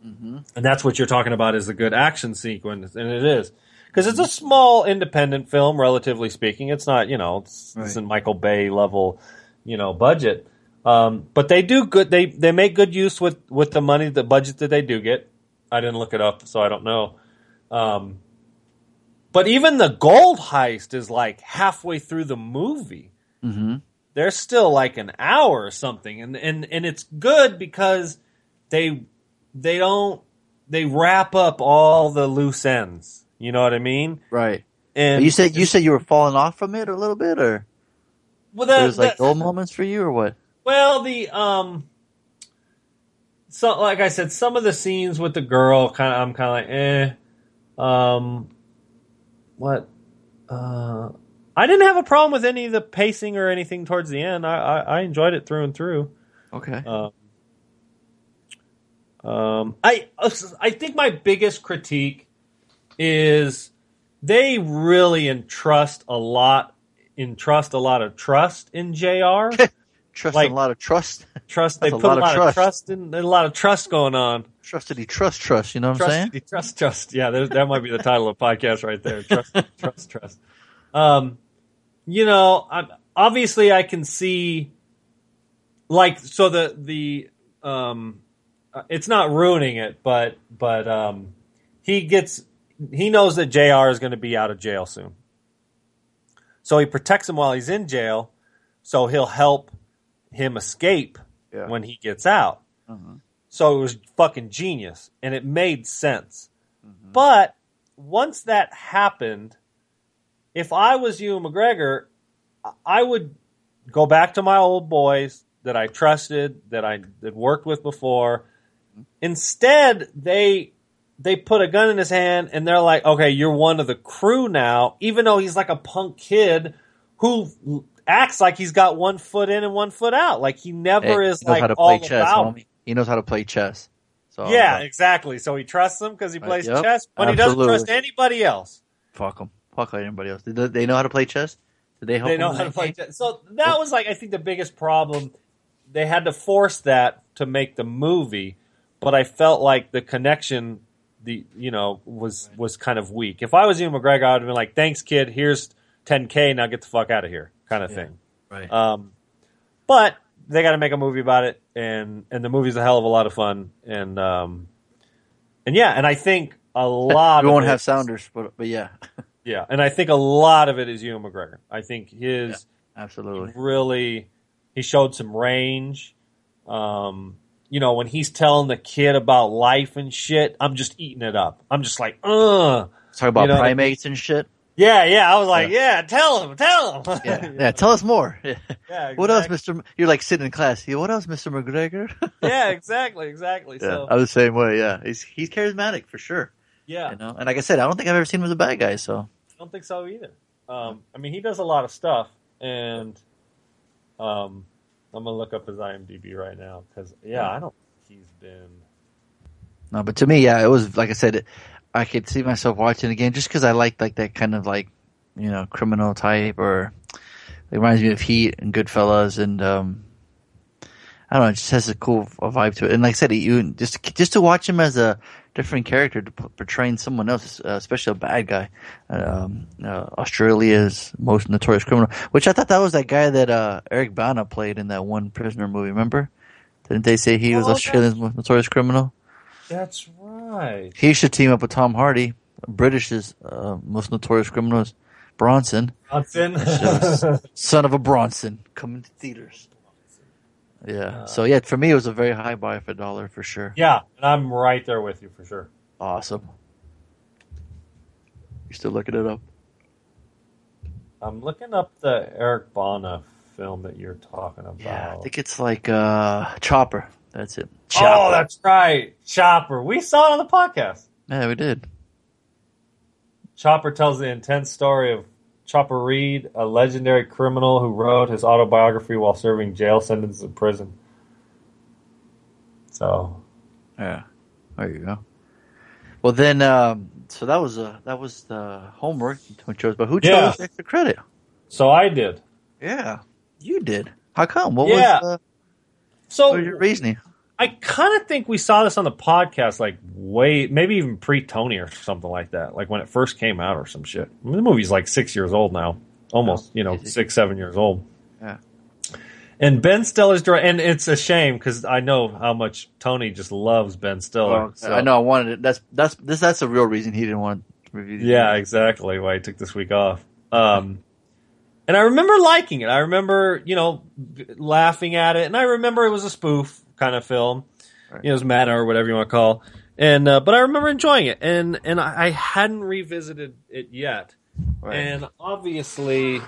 Mm-hmm. and that's what you're talking about is a good action sequence and it is because it's a small independent film relatively speaking it's not you know it's, Right. it's in michael bay level you know budget um, but they do good they they make good use with with the money the budget that they do get i didn't look it up so i don't know um, but even the gold heist is like halfway through the movie. Mm-hmm. There's still like an hour or something, and and and it's good because they they don't they wrap up all the loose ends. You know what I mean? Right. And you said you said you were falling off from it a little bit, or well, there the, was like the- dull moments for you, or what? Well, the um, so like I said, some of the scenes with the girl, kind of, I'm kind of like, eh. Um, what? Uh, I didn't have a problem with any of the pacing or anything towards the end. I I, I enjoyed it through and through. Okay. Um, um, I I think my biggest critique is they really entrust a lot entrust a lot of trust in Jr. [LAUGHS] Trust like- a lot of trust. trust. They That's a put a lot of lot of trust. trust in, a lot of trust going on. Trusted he trust trust. You know what I'm saying? Trust, trust, trust. Yeah, there, that might be the title of the podcast right there. Trust, [LAUGHS] trust, trust. Um, you know, I'm, obviously, I can see, like, so the the um, uh, it's not ruining it, but but um, he gets he knows that Jr. is going to be out of jail soon, so he protects him while he's in jail, so he'll help him escape Yeah. when he gets out. Uh-huh. So it was fucking genius and it made sense. But once that happened, if I was you, McGregor, I- I would go back to my old boys that I trusted, that I had worked with before. Instead, they they put a gun in his hand and they're like, "Okay, you're one of the crew now." Even though he's like a punk kid who acts like he's got one foot in and one foot out, like he never Hey, is he like how to all play chess, about homie. He knows how to play chess. So yeah, uh, exactly. So he trusts them because he Right, plays yep, chess, but he doesn't trust anybody else. fuck them. Fuck anybody else. They, they know how to play chess. Did they help they know how to play game? chess. So that was like I think the biggest problem. They had to force that to make the movie, but I felt like the connection, the you know, was was kind of weak. If I was Ian McGregor, I would have been like, "Thanks, kid. Here's 10k. Now get the fuck out of here," kind of thing. Right. Um, but they got to make a movie about it, and and the movie's a hell of a lot of fun, and um, and yeah, and I think a lot. [LAUGHS] we of won't it- have sounders, but but yeah, [LAUGHS] Yeah, and I think a lot of it is Ewan McGregor. I think his absolutely. really he showed some range. Um, you know, when he's telling the kid about life and shit, I'm just eating it up. I'm just like, uh Talk about You know, primates and shit. yeah, yeah. I was like, yeah, tell him, tell him. Yeah, [LAUGHS] yeah. Tell us more. Yeah. yeah, [LAUGHS] What else, exactly. Mister? You're like sitting in class. Yeah, what else, Mister McGregor? [LAUGHS] Yeah, exactly, exactly. yeah, So I'm the same way. Yeah, he's he's charismatic for sure. yeah, You know, and like I said, I don't think I've ever seen him as a bad guy. So I don't think so either. Um, I mean, he does a lot of stuff, and um, I'm gonna look up his IMDb right now because yeah, I don't. think He's been. no, but to me, yeah, it was like I said. I could see myself watching again just because I like like that kind of like you know criminal type or it reminds me of Heat and Goodfellas and um I don't know, it just has a cool vibe to it. And like I said, you just just to watch him as a different character to p- portraying someone else, uh, especially a bad guy. Um, uh, Australia's most notorious criminal, which I thought that was that guy that uh, Eric Bana played in that one prisoner movie. Remember? Didn't they say he was Oh, Australia's most notorious criminal? That's right. He should team up with Tom Hardy, British's uh, most notorious criminal, is Bronson, Johnson. [LAUGHS] son of a Bronson, coming to theaters. Yeah. so yeah, for me, it was a very high buy for a dollar for sure. yeah, and I'm right there with you for sure. Awesome. You still looking it up? I'm looking up the Eric Bana film that you're talking about. Yeah, I think it's like uh Chopper. That's it. oh, Chopper. that's right, Chopper. We saw it on the podcast. yeah, we did. Chopper tells the intense story of Chopper Read, a legendary criminal who wrote his autobiography while serving jail sentences in prison. So, Yeah. There you go. Well then, um, so that was uh, that was the homework you chose, but who chose Yeah. extra credit? so I did. Yeah, you did. How come? What Yeah. was uh, So what was your reasoning? I kind of think we saw this on the podcast, like way, maybe even pre Tony or something like that, like when it first came out or some shit. I mean, the movie's like six years old now, almost, you know, six, seven years old. Yeah. And Ben Stiller's direct, and it's a shame because I know how much Tony just loves Ben Stiller. Well, so- I know I wanted it. That's that's this that's the real reason he didn't want to review. the Yeah, movie. exactly. Why he took this week off. Um, and I remember liking it. I remember, you know, laughing at it, and I remember it was a spoof kind of film. Right. You know, it was meta or whatever you want to call. And uh, but I remember enjoying it, and and I, hadn't revisited it yet. Right. And obviously,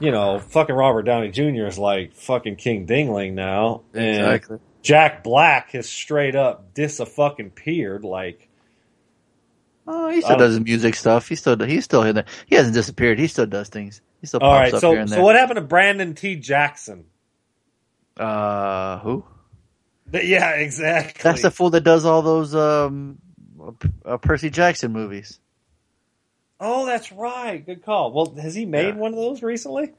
you know, fucking Robert Downey Jr. is like fucking King Dingling now, and exactly. Jack Black has straight up dis a fucking peered like. Oh, he still Um, does his music stuff. He still he's still in there. He hasn't disappeared. He still does things. He still All pops right, up so here and so what happened to Brandon T. Jackson? Uh, who? Yeah, exactly. That's the fool that does all those um, uh, Percy Jackson movies. oh, that's right. Good call. Well, has he made Yeah. one of those recently?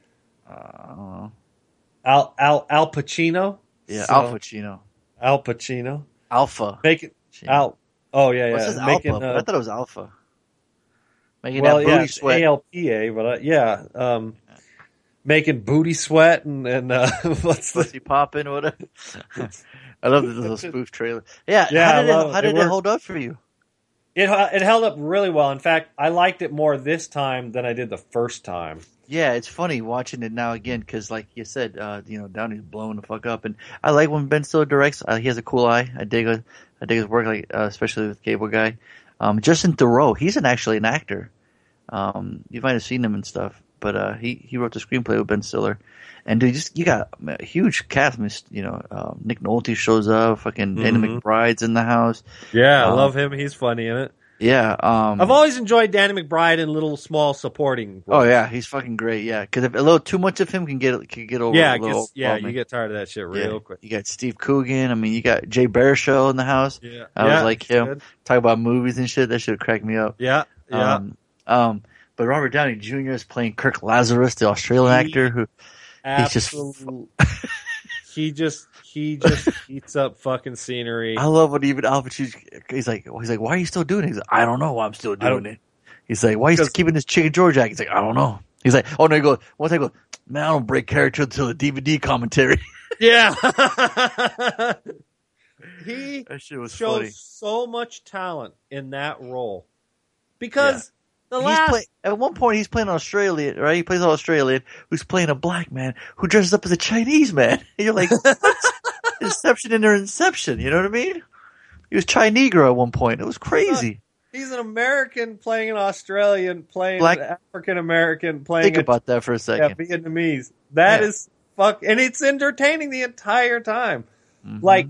Uh, I don't know. Al Al Al Pacino. Yeah, So- Alpha Chino. Al Pacino. Alpha. Making Chino. Al. Oh yeah, What's yeah. his Making. Alpha? uh, I thought it was Alpha. Making well, that yeah, booty it's sweat. ALPA, but uh, yeah, um, making booty sweat and and uh, [LAUGHS] what's the Pussy popping, whatever. I love this little [LAUGHS] spoof trailer. Yeah, Yeah, how did it, it. how did it, worked. hold up for you? it it held up really well. In fact, I liked it more this time than I did the first time. Yeah, it's funny watching it now again because, like you said, uh, you know, Downey's blowing the fuck up, and I like when Ben Stiller directs. Uh, he has a cool eye. I dig, it. I dig his work, like uh, especially with Cable Guy. Um, Justin Theroux, he's an actually an actor. Um, you might have seen him and stuff, but uh, he he wrote the screenplay with Ben Stiller, and dude, just you got a huge cast. I You know, uh, Nick Nolte shows up. Fucking Danny Mhm. McBride's in the house. Yeah, I Um, love him. He's funny in it. Yeah. Um, I've always enjoyed Danny McBride in little small supporting. oh yeah, he's fucking great. Yeah, because if a little too much of him can get can get over. yeah, a it little yeah. You get tired of that shit real Yeah. quick. You got Steve Coogan. I mean, you got Jay Baruchel in the house. Yeah, I was like him. good. Talk about movies and shit. That should crack me up. Yeah, yeah. Um, um, but Robert Downey Jr. is playing Kirk Lazarus, the Australian He- actor who He's just- he just he just [LAUGHS] eats up fucking scenery. I love what even Al Pacino. He's like, he's like, why are you still doing it? He's like, I don't know why I'm still doing it. He's like, why are you still keeping this chicken George act? He's like, I don't know. He's like, oh no, he goes, one time he goes, man, I don't break character until the DVD commentary. [LAUGHS] Yeah. [LAUGHS] he that shit was shows funny. so much talent in that role because the He's last play, at one point, he's playing an Australian, right? He plays an Australian who's playing a black man who dresses up as a Chinese man. And [LAUGHS] you're like, what? [LAUGHS] Inception in their Inception. You know what I mean? He was Chinese at one point. It was crazy. he's an American playing an Australian playing Black- an African American playing Think a about that for a yeah, second. Vietnamese. That Yeah. is fuck, and it's entertaining the entire time. Mhm. Like,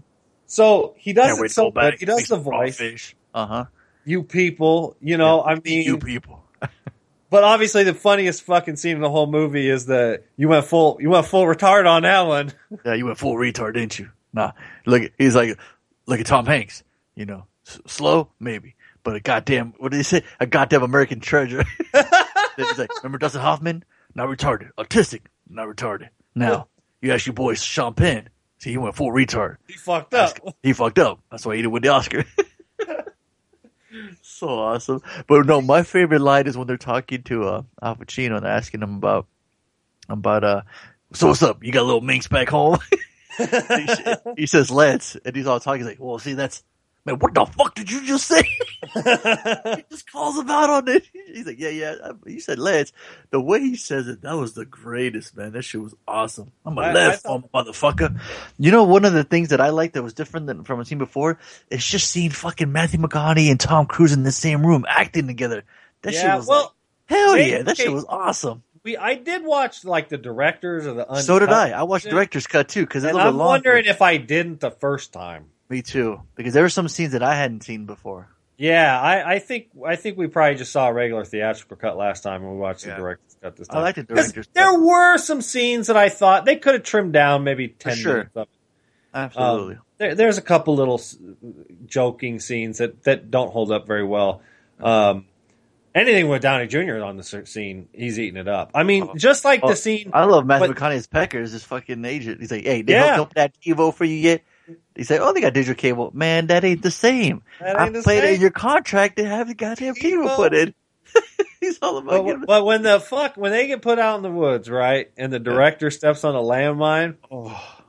so he does Can't it so good. He does the voice. Uh huh. You people, you know, I mean, You people. [LAUGHS] but obviously the funniest fucking scene in the whole movie is the you went full, you went full retard on that one. [LAUGHS] Yeah, you went full retard, didn't you? Nah. Look, he's like, look at Tom Hanks. You know, S- slow maybe, but a goddamn what did he say? A goddamn American treasure. [LAUGHS] he's like, remember Dustin Hoffman? Not retarded, autistic, not retarded. Now you ask your boy Sean Penn. See, he went full retard. He fucked up. He fucked up. That's why he didn't win the Oscar. So awesome. But no, my favorite line is when they're talking to uh, Al Pacino and asking him about about uh. So what's up? You got a little minx back home? [LAUGHS] he, he says let's and he's all talking he's like well see that's man what the fuck did you just say? [LAUGHS] [LAUGHS] He just calls him out on it. He's like yeah yeah. You said let's the way he says it that was the greatest man. That shit was awesome. I'm a I- I left thought- motherfucker. You know one of the things that i liked that was different than from a scene before is just seeing fucking matthew mcconaughey and tom cruise in the same room acting together. That shit was well, like hell yeah that shit was awesome. We I did watch like the directors of the so did i. I watched director's cut too because it's and a little I'm wondering if I didn't the first time. Me too, because there were some scenes that I hadn't seen before. Yeah, I, I think I think we probably just saw a regular theatrical cut last time when we watched the director's cut this I time. like the director's cut. There were some scenes that I thought they could have trimmed down maybe ten sure. minutes of. Absolutely. Um, there, there's a couple little joking scenes that, that don't hold up very well. Um, anything with Downey Jr. on the scene, he's eating it up. I mean, just like Oh, the scene. I love Matthew McConaughey's Pecker as his fucking agent. He's like, hey, they Yeah. hooked up that TiVo for you yet? He's like, oh, they got digital cable. Man, that ain't the same. That I ain't the played it in your contract to have the goddamn TiVo TiVo. put in. [LAUGHS] He's all about But, but when the fuck when they get put out in the woods, right, and the director steps on a landmine, Oh,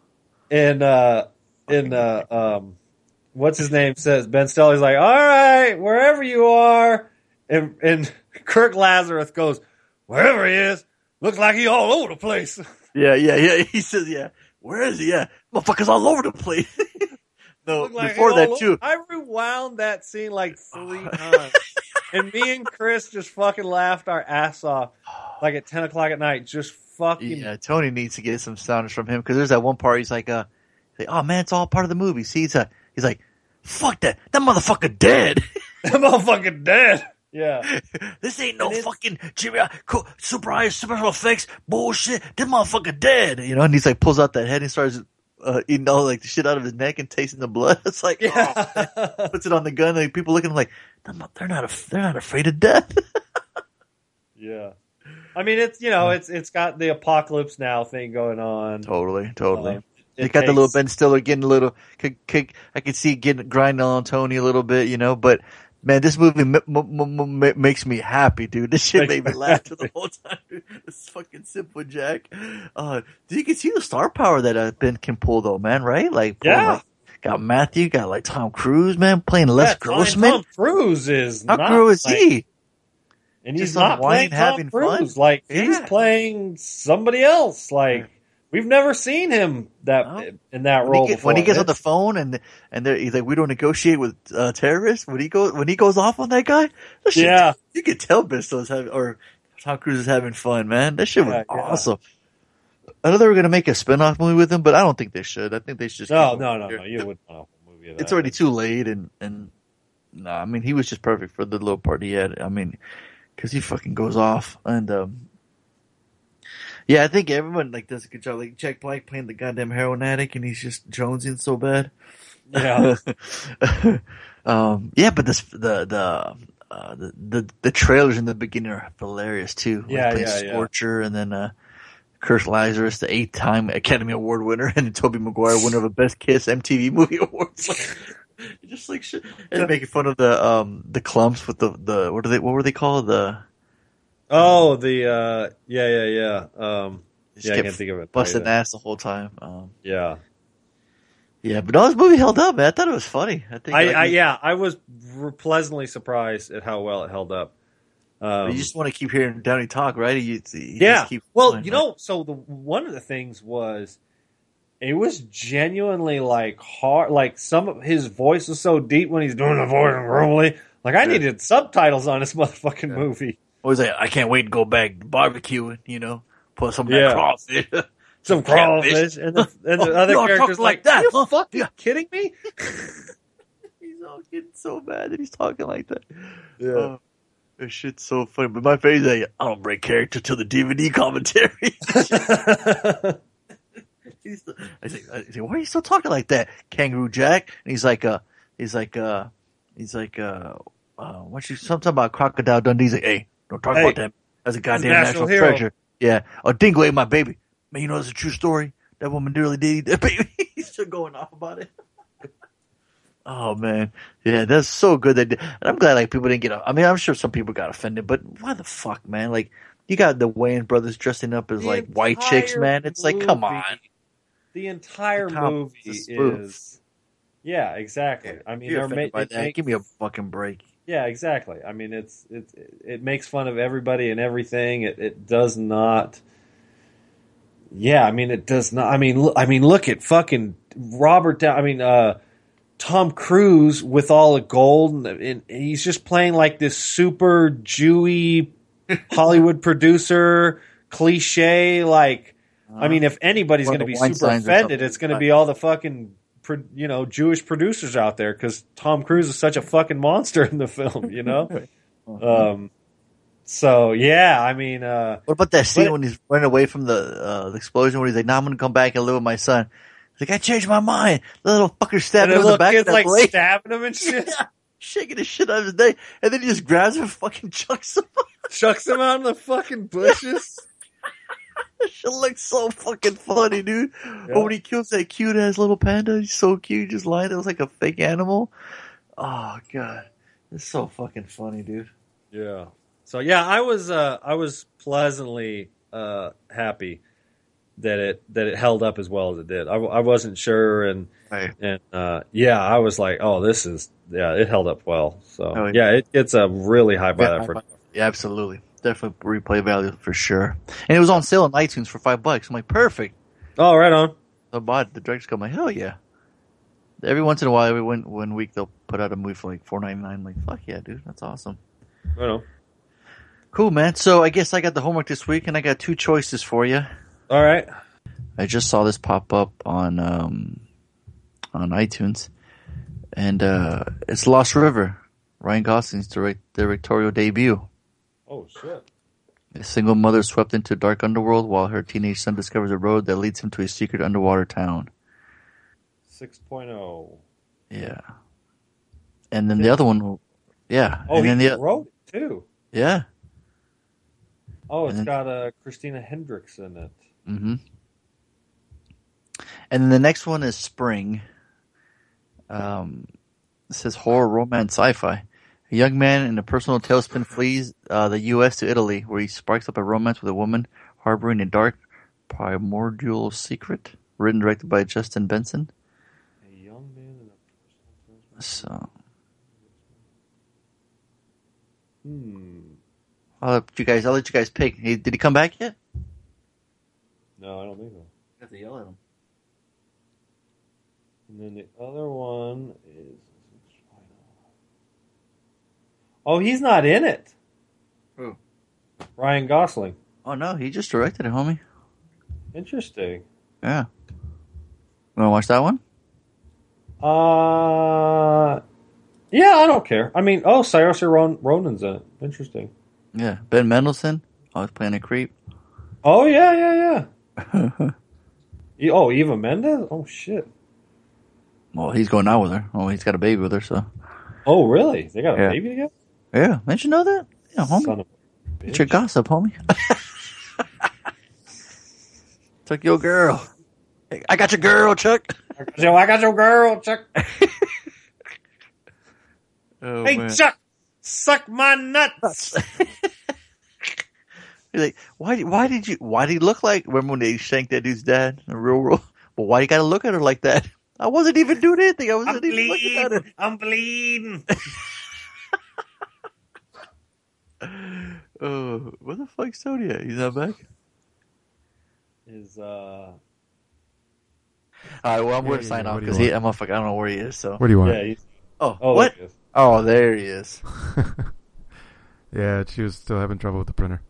and uh, and uh, um, what's his name says Ben Stelly's like, all right, wherever you are, and and [LAUGHS] Kirk Lazarus goes, wherever he is, looks like he all over the place. [LAUGHS] yeah, yeah, yeah. He says, yeah. Where is he? Yeah. Motherfucker's all over the place. [LAUGHS] no, like before that all too. I rewound that scene like [SIGHS] three times, and me and Chris just fucking laughed our ass off, like at ten o'clock at night, just fucking. Yeah, Tony needs to get some sounds from him because there's that one part he's like, uh, he's like, oh man, it's all part of the movie. See, it's a, he's like, fuck that, that motherfucker dead. [LAUGHS] that motherfucking dead. Yeah. [LAUGHS] this ain't no fucking Jimmy co- super high special effects bullshit. This motherfucker dead. You know, and he's like pulls out that head and starts uh, eating all like the shit out of his neck and tasting the blood. [LAUGHS] It's like, oh, puts it on the gun. Like people looking like they're not, they're not, af- they're not afraid of death. [LAUGHS] yeah. I mean, it's you know, it's it's got the apocalypse now thing going on. totally, totally. Um, They it got the little takes- Ben Stiller getting a little kick, kick. I could see getting grinding on Tony a little bit, you know. But man, this movie m- m- m- m- makes me happy, dude. This shit made me [LAUGHS] laugh the whole time. Dude. [LAUGHS] It's fucking simple, Jack. Uh, you can see the star power that uh, Ben can pull, though, man. Right? Like, Yeah. like, got Matthew, got like Tom Cruise, man, playing Les Yeah, Tom- Grossman. Tom Cruise is How not cool is like- he? And he's Just not playing Tom having Cruise. fun. Like he's playing somebody else. Like we've never seen him that No. in that When role he, get, before. when he gets on the phone and and he's like, "We don't negotiate with uh, terrorists." When he goes when he goes off on that guy, that shit- Yeah. you can tell Bristol's having or Tom Cruise is having fun, man. That shit was Yeah, yeah. awesome. I know they were gonna make a spin-off movie with him, but I don't think they should. I think they should just no, no, no, here. no. You wouldn't want a movie of that. It's already too late, and and no, I mean he was just perfect for the little part he had. I mean, because he fucking goes off, and um, yeah, I think everyone like does a good job. Like Jack Black playing the goddamn heroin addict, and he's just jonesing so bad. Yeah. [LAUGHS] um, yeah, but this the the uh, the, the the trailers in the beginning are hilarious too. Yeah, plays yeah, yeah. Scorcher, and then uh, Kirk Lazarus, the eight-time Academy Award winner, [LAUGHS] and Tobey Maguire, winner of a Best Kiss MTV Movie [LAUGHS] Awards. Like, just like shit, and making fun of the um the clumps with the the what are they what were they called the Oh, the uh, yeah, yeah, yeah. Um, yeah, I can't think of it. busting Yeah. ass the whole time. Um, Yeah, yeah, but no, this movie held up, man. I thought it was funny. I think I, like, I yeah, I was pleasantly surprised at how well it held up. Um, you just want to keep hearing Downey talk, right? You, you yeah. just keep well, going, you right? know, so the one of the things was it was genuinely like hard. Like some of his voice was so deep when he's doing the voice and grumbly. Like I Yeah. needed subtitles on this motherfucking Yeah. movie. Always like, I can't wait to go back to barbecuing, you know, put some Yeah. crawfish. [LAUGHS] Some crawfish and the, and the Oh, [LAUGHS] other characters like like, that, Are you huh? fucking Yeah. kidding me? [LAUGHS] he's all getting so mad that he's talking like that. Oh, this shit's so funny. But my is like, I don't break character till the DVD commentary. he's the, I say, I say, why are you still talking like that, Kangaroo Jack? And he's like, uh, he's like, uh, he's like, uh, uh, what you something about Crocodile Dundee? He's like, hey, don't talk Hey, about that. That's a goddamn national national, treasure. Yeah. Oh, Dingo ate my baby. Man, you know it's a true story. That woman really did eat that [LAUGHS] baby. he's still going off about it. [LAUGHS] Oh man, yeah, that's so good. That and I'm glad like people didn't get. Off. I mean, I'm sure some people got offended, but why the fuck, man? Like you got the Wayans brothers dressing up as The like white chicks, man. It's like, come on, The entire Tom, movie it's a spoof. is. Yeah, exactly. I mean, they're ma- by it that. makes- Give me a fucking break. Yeah, exactly. I mean, it's it it makes fun of everybody and everything. It it does not. Yeah, I mean, it does not. I mean, look, I mean, look at fucking Robert. Down, I mean, uh, Tom Cruise with all the gold, and, and he's just playing like this super Jewy [LAUGHS] Hollywood producer cliche. Like, I mean, if anybody's going to be super offended, it's going to be all the fucking you know Jewish producers out there because Tom Cruise is such a fucking monster in the film. You know. [LAUGHS] Um, so yeah, I mean, uh, What about that scene But- when he's running away from the, uh, the explosion? When he's like, "Now I'm gonna come back and live with my son." He's like, "I changed my mind." The little fucker and stabbing the him in the back of kid's that like blade, stabbing him and [LAUGHS] shit, shaking the shit out of his day, and then he just grabs him and fucking chucks him. chucks him out in the fucking bushes. [LAUGHS] Shit looks so fucking funny, dude. But when he kills that cute ass little panda, he's so cute, just lying there, it was like a fake animal. Oh god, it's so fucking funny, dude. Yeah. So yeah, I was uh, I was pleasantly uh, happy that it that it held up as well as it did. I, I wasn't sure, and Right. and uh, yeah, I was like, oh, this is yeah, it held up well. So Oh, yeah. yeah, it gets a really high by Yeah, that for Yeah, absolutely. Definitely replay value for sure. And it was on sale on iTunes for five bucks. I'm like, perfect. oh, right on. I bought. The director's come like, hell yeah. Every once in a while, every one, one week, they'll put out a movie for like four ninety nine. Like, fuck yeah, dude. That's awesome. Right on. Cool, man. So I guess I got the homework this week, and I got two choices for you. All right. I just saw this pop up on um, on iTunes, and uh, it's Lost River, Ryan Gosling's direct, directorial debut. Oh shit. A single mother swept into a dark underworld while her teenage son discovers a road that leads him to a secret underwater town. 6.0. Yeah. And then the other one, yeah. Oh, and he then the wrote it too. yeah. Oh, it's then- got uh, Christina Hendricks in it. hmm And then the next one is Spring. Um, it says horror, romance, sci-fi. A young man in a personal tailspin flees uh, the U.S. to Italy, where he sparks up a romance with a woman harboring a dark, primordial secret. Written and directed by Justin Benson. A young man in a personal tailspin. So Hmm. I'll let you guys. I'll let you guys pick. He, did he come back yet? No, I don't think so. You have to yell at him. And then the other one is. Oh, he's not in it. Who? Ryan Gosling. Oh no, he just directed it, homie. Interesting. Yeah. You Want to watch that one? Uh, yeah, I don't care. I mean, oh, Cyrus Ron- Ronan's in it. Interesting. Yeah. Ben Mendelsohn. Always playing a creep. Oh yeah, yeah, yeah. [LAUGHS] E- oh, Eva Mendes. Oh shit. well, he's going out with her. Oh, he's got a baby with her, so Oh really? They got a Yeah. baby together. Yeah, didn't you know that? Yeah, homie. Son of a It's your gossip, homie. [LAUGHS] Took your girl. Hey, I got your girl, Chuck. Yo, I got your girl, Chuck. [LAUGHS] Oh, hey, man. Chuck, suck my nuts. [LAUGHS] He's like, why? did- Why did you? Why did he look like? Remember when they shanked that dude's dad in real world? But why you gotta look at her like that? I wasn't even doing anything. I I'm wasn't even looking at her. bleeding. I'm bleeding. [LAUGHS] Oh, where the fuck's Tony at? He's not back. Is uh, All right, well, I'm going to sign off what do you because? I'm a fuck. I don't know where he is. So, Where do you want? yeah. He's, oh, oh, what? there he is. Oh, there he is. [LAUGHS] yeah, she was still having trouble with the printer.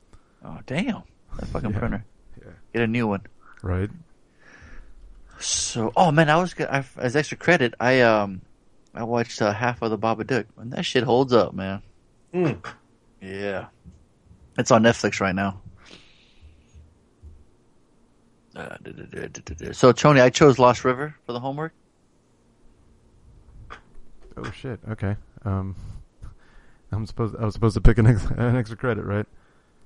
Oh, damn, that fucking Yeah. printer. Yeah. Get a new one. Right? So, oh man, I was go- I, as extra credit. I um, I watched uh, half of the Babadook, and that shit holds up, man. Mm. Yeah, it's on Netflix right now. Uh, duh, duh, duh. So, Tony, I chose Lost River for the homework. Oh shit. Okay. Um, I'm supposed I was supposed to pick an, ex- [LAUGHS] an extra credit, right?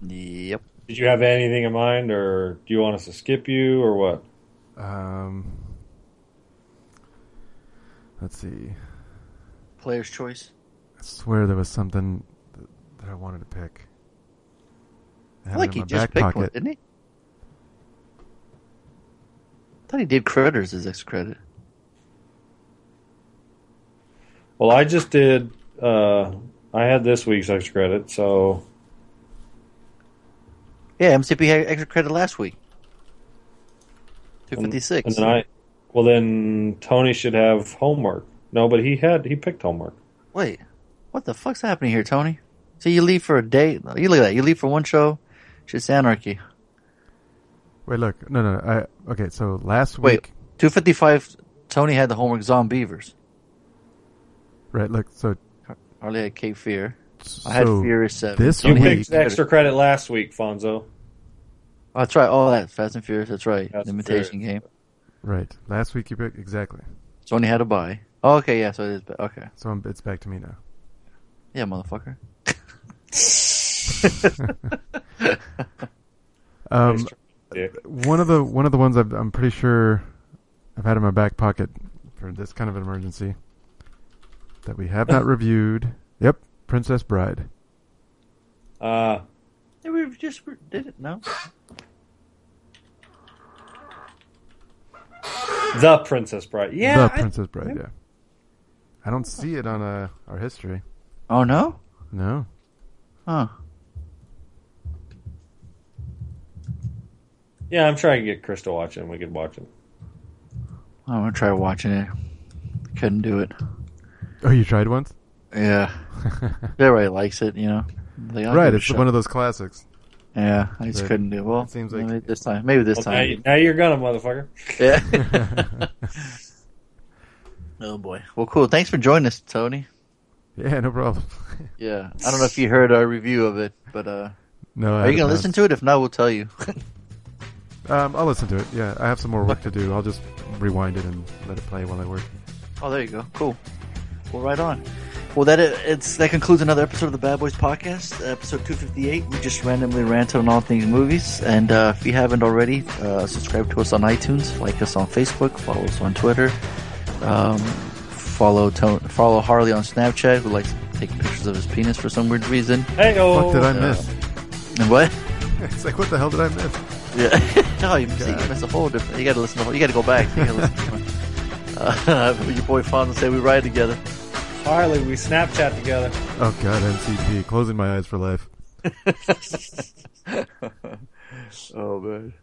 Yep. Did you have anything in mind, or do you want us to skip you, or what? Um, let's see. Player's choice. I swear there was something that, that I wanted to pick. I I had feel like it he in my just back picked pocket. one, didn't he? I thought he did Critters as extra credit. Well, I just did. Uh, I had this week's extra credit, so Yeah, MCP had extra credit last week. Two and, fifty six. and then I. Well, then Tony should have homework. No, but he had he picked homework. Wait, what the fuck's happening here, Tony? So you leave for a date. You look at that. You leave for one show. Shit's anarchy. Wait, look. No, no. no, I okay. So last Wait, week, two fifty five. Tony had the homework Zombeavers. right? Look. So Harley had Cape Fear. I had so Furious Seven. this You Tony week- picked extra credit last week, Fonzo. Oh, that's right. Oh, that Fast and Furious. That's right. Fast the and imitation game. right. Last week you picked exactly. Tony had a buy. Oh, okay, yeah. So it is. ba- Okay, So it's back to me now. yeah, motherfucker. [LAUGHS] Um, Nice try, Dick. one of the one of the ones I've, I'm pretty sure I've had in my back pocket for this kind of an emergency that we have not [LAUGHS] reviewed. Yep, Princess Bride. Uh, Yeah, we just did it. No. the Princess Bride. Yeah, the I- Princess Bride. Yeah, I don't see it on uh, our history. Oh no. No. Huh. yeah. I'm trying to get Chris to watch it. and We could watch it. I'm gonna try watching it. Couldn't do it. Oh, you tried once? Yeah. [LAUGHS] Everybody likes it, you know. Like, right, give it a it's shot. one of those classics. Yeah, I just But couldn't do it. Well, it seems like- maybe this time. Maybe this Well, now, time. you- now you're gonna, motherfucker. Yeah. [LAUGHS] [LAUGHS] oh boy. Well, cool. Thanks for joining us, Tony. [LAUGHS] Yeah, no problem. [LAUGHS] Yeah. I don't know if you heard our review of it, but uh, no, are you gonna listen to it? If not, we'll tell you. [LAUGHS] Um, I'll listen to it. Yeah, I have some more work to do. I'll just rewind it and let it play while I work. oh, there you go. Cool. Well, right on. Well, that it's that concludes another episode of the Bad Boys Podcast, episode 258. We just randomly ranted on all things movies, and uh, if you haven't already, uh, subscribe to us on iTunes, like us on Facebook, follow us on Twitter, um, follow Tone, follow Harley on Snapchat, who likes to take pictures of his penis for some weird reason. Hey, oh, What did I miss? And what? [LAUGHS] It's like, what the hell did I miss? Yeah. no, [LAUGHS] you, see, you missed a whole different. You got to listen. To, whole- you got to go back. You got to listen. To one. uh, [LAUGHS] your boy Fonz say we ride together. Harley, we Snapchat together. Oh god, MCP. Closing my eyes for life. oh man.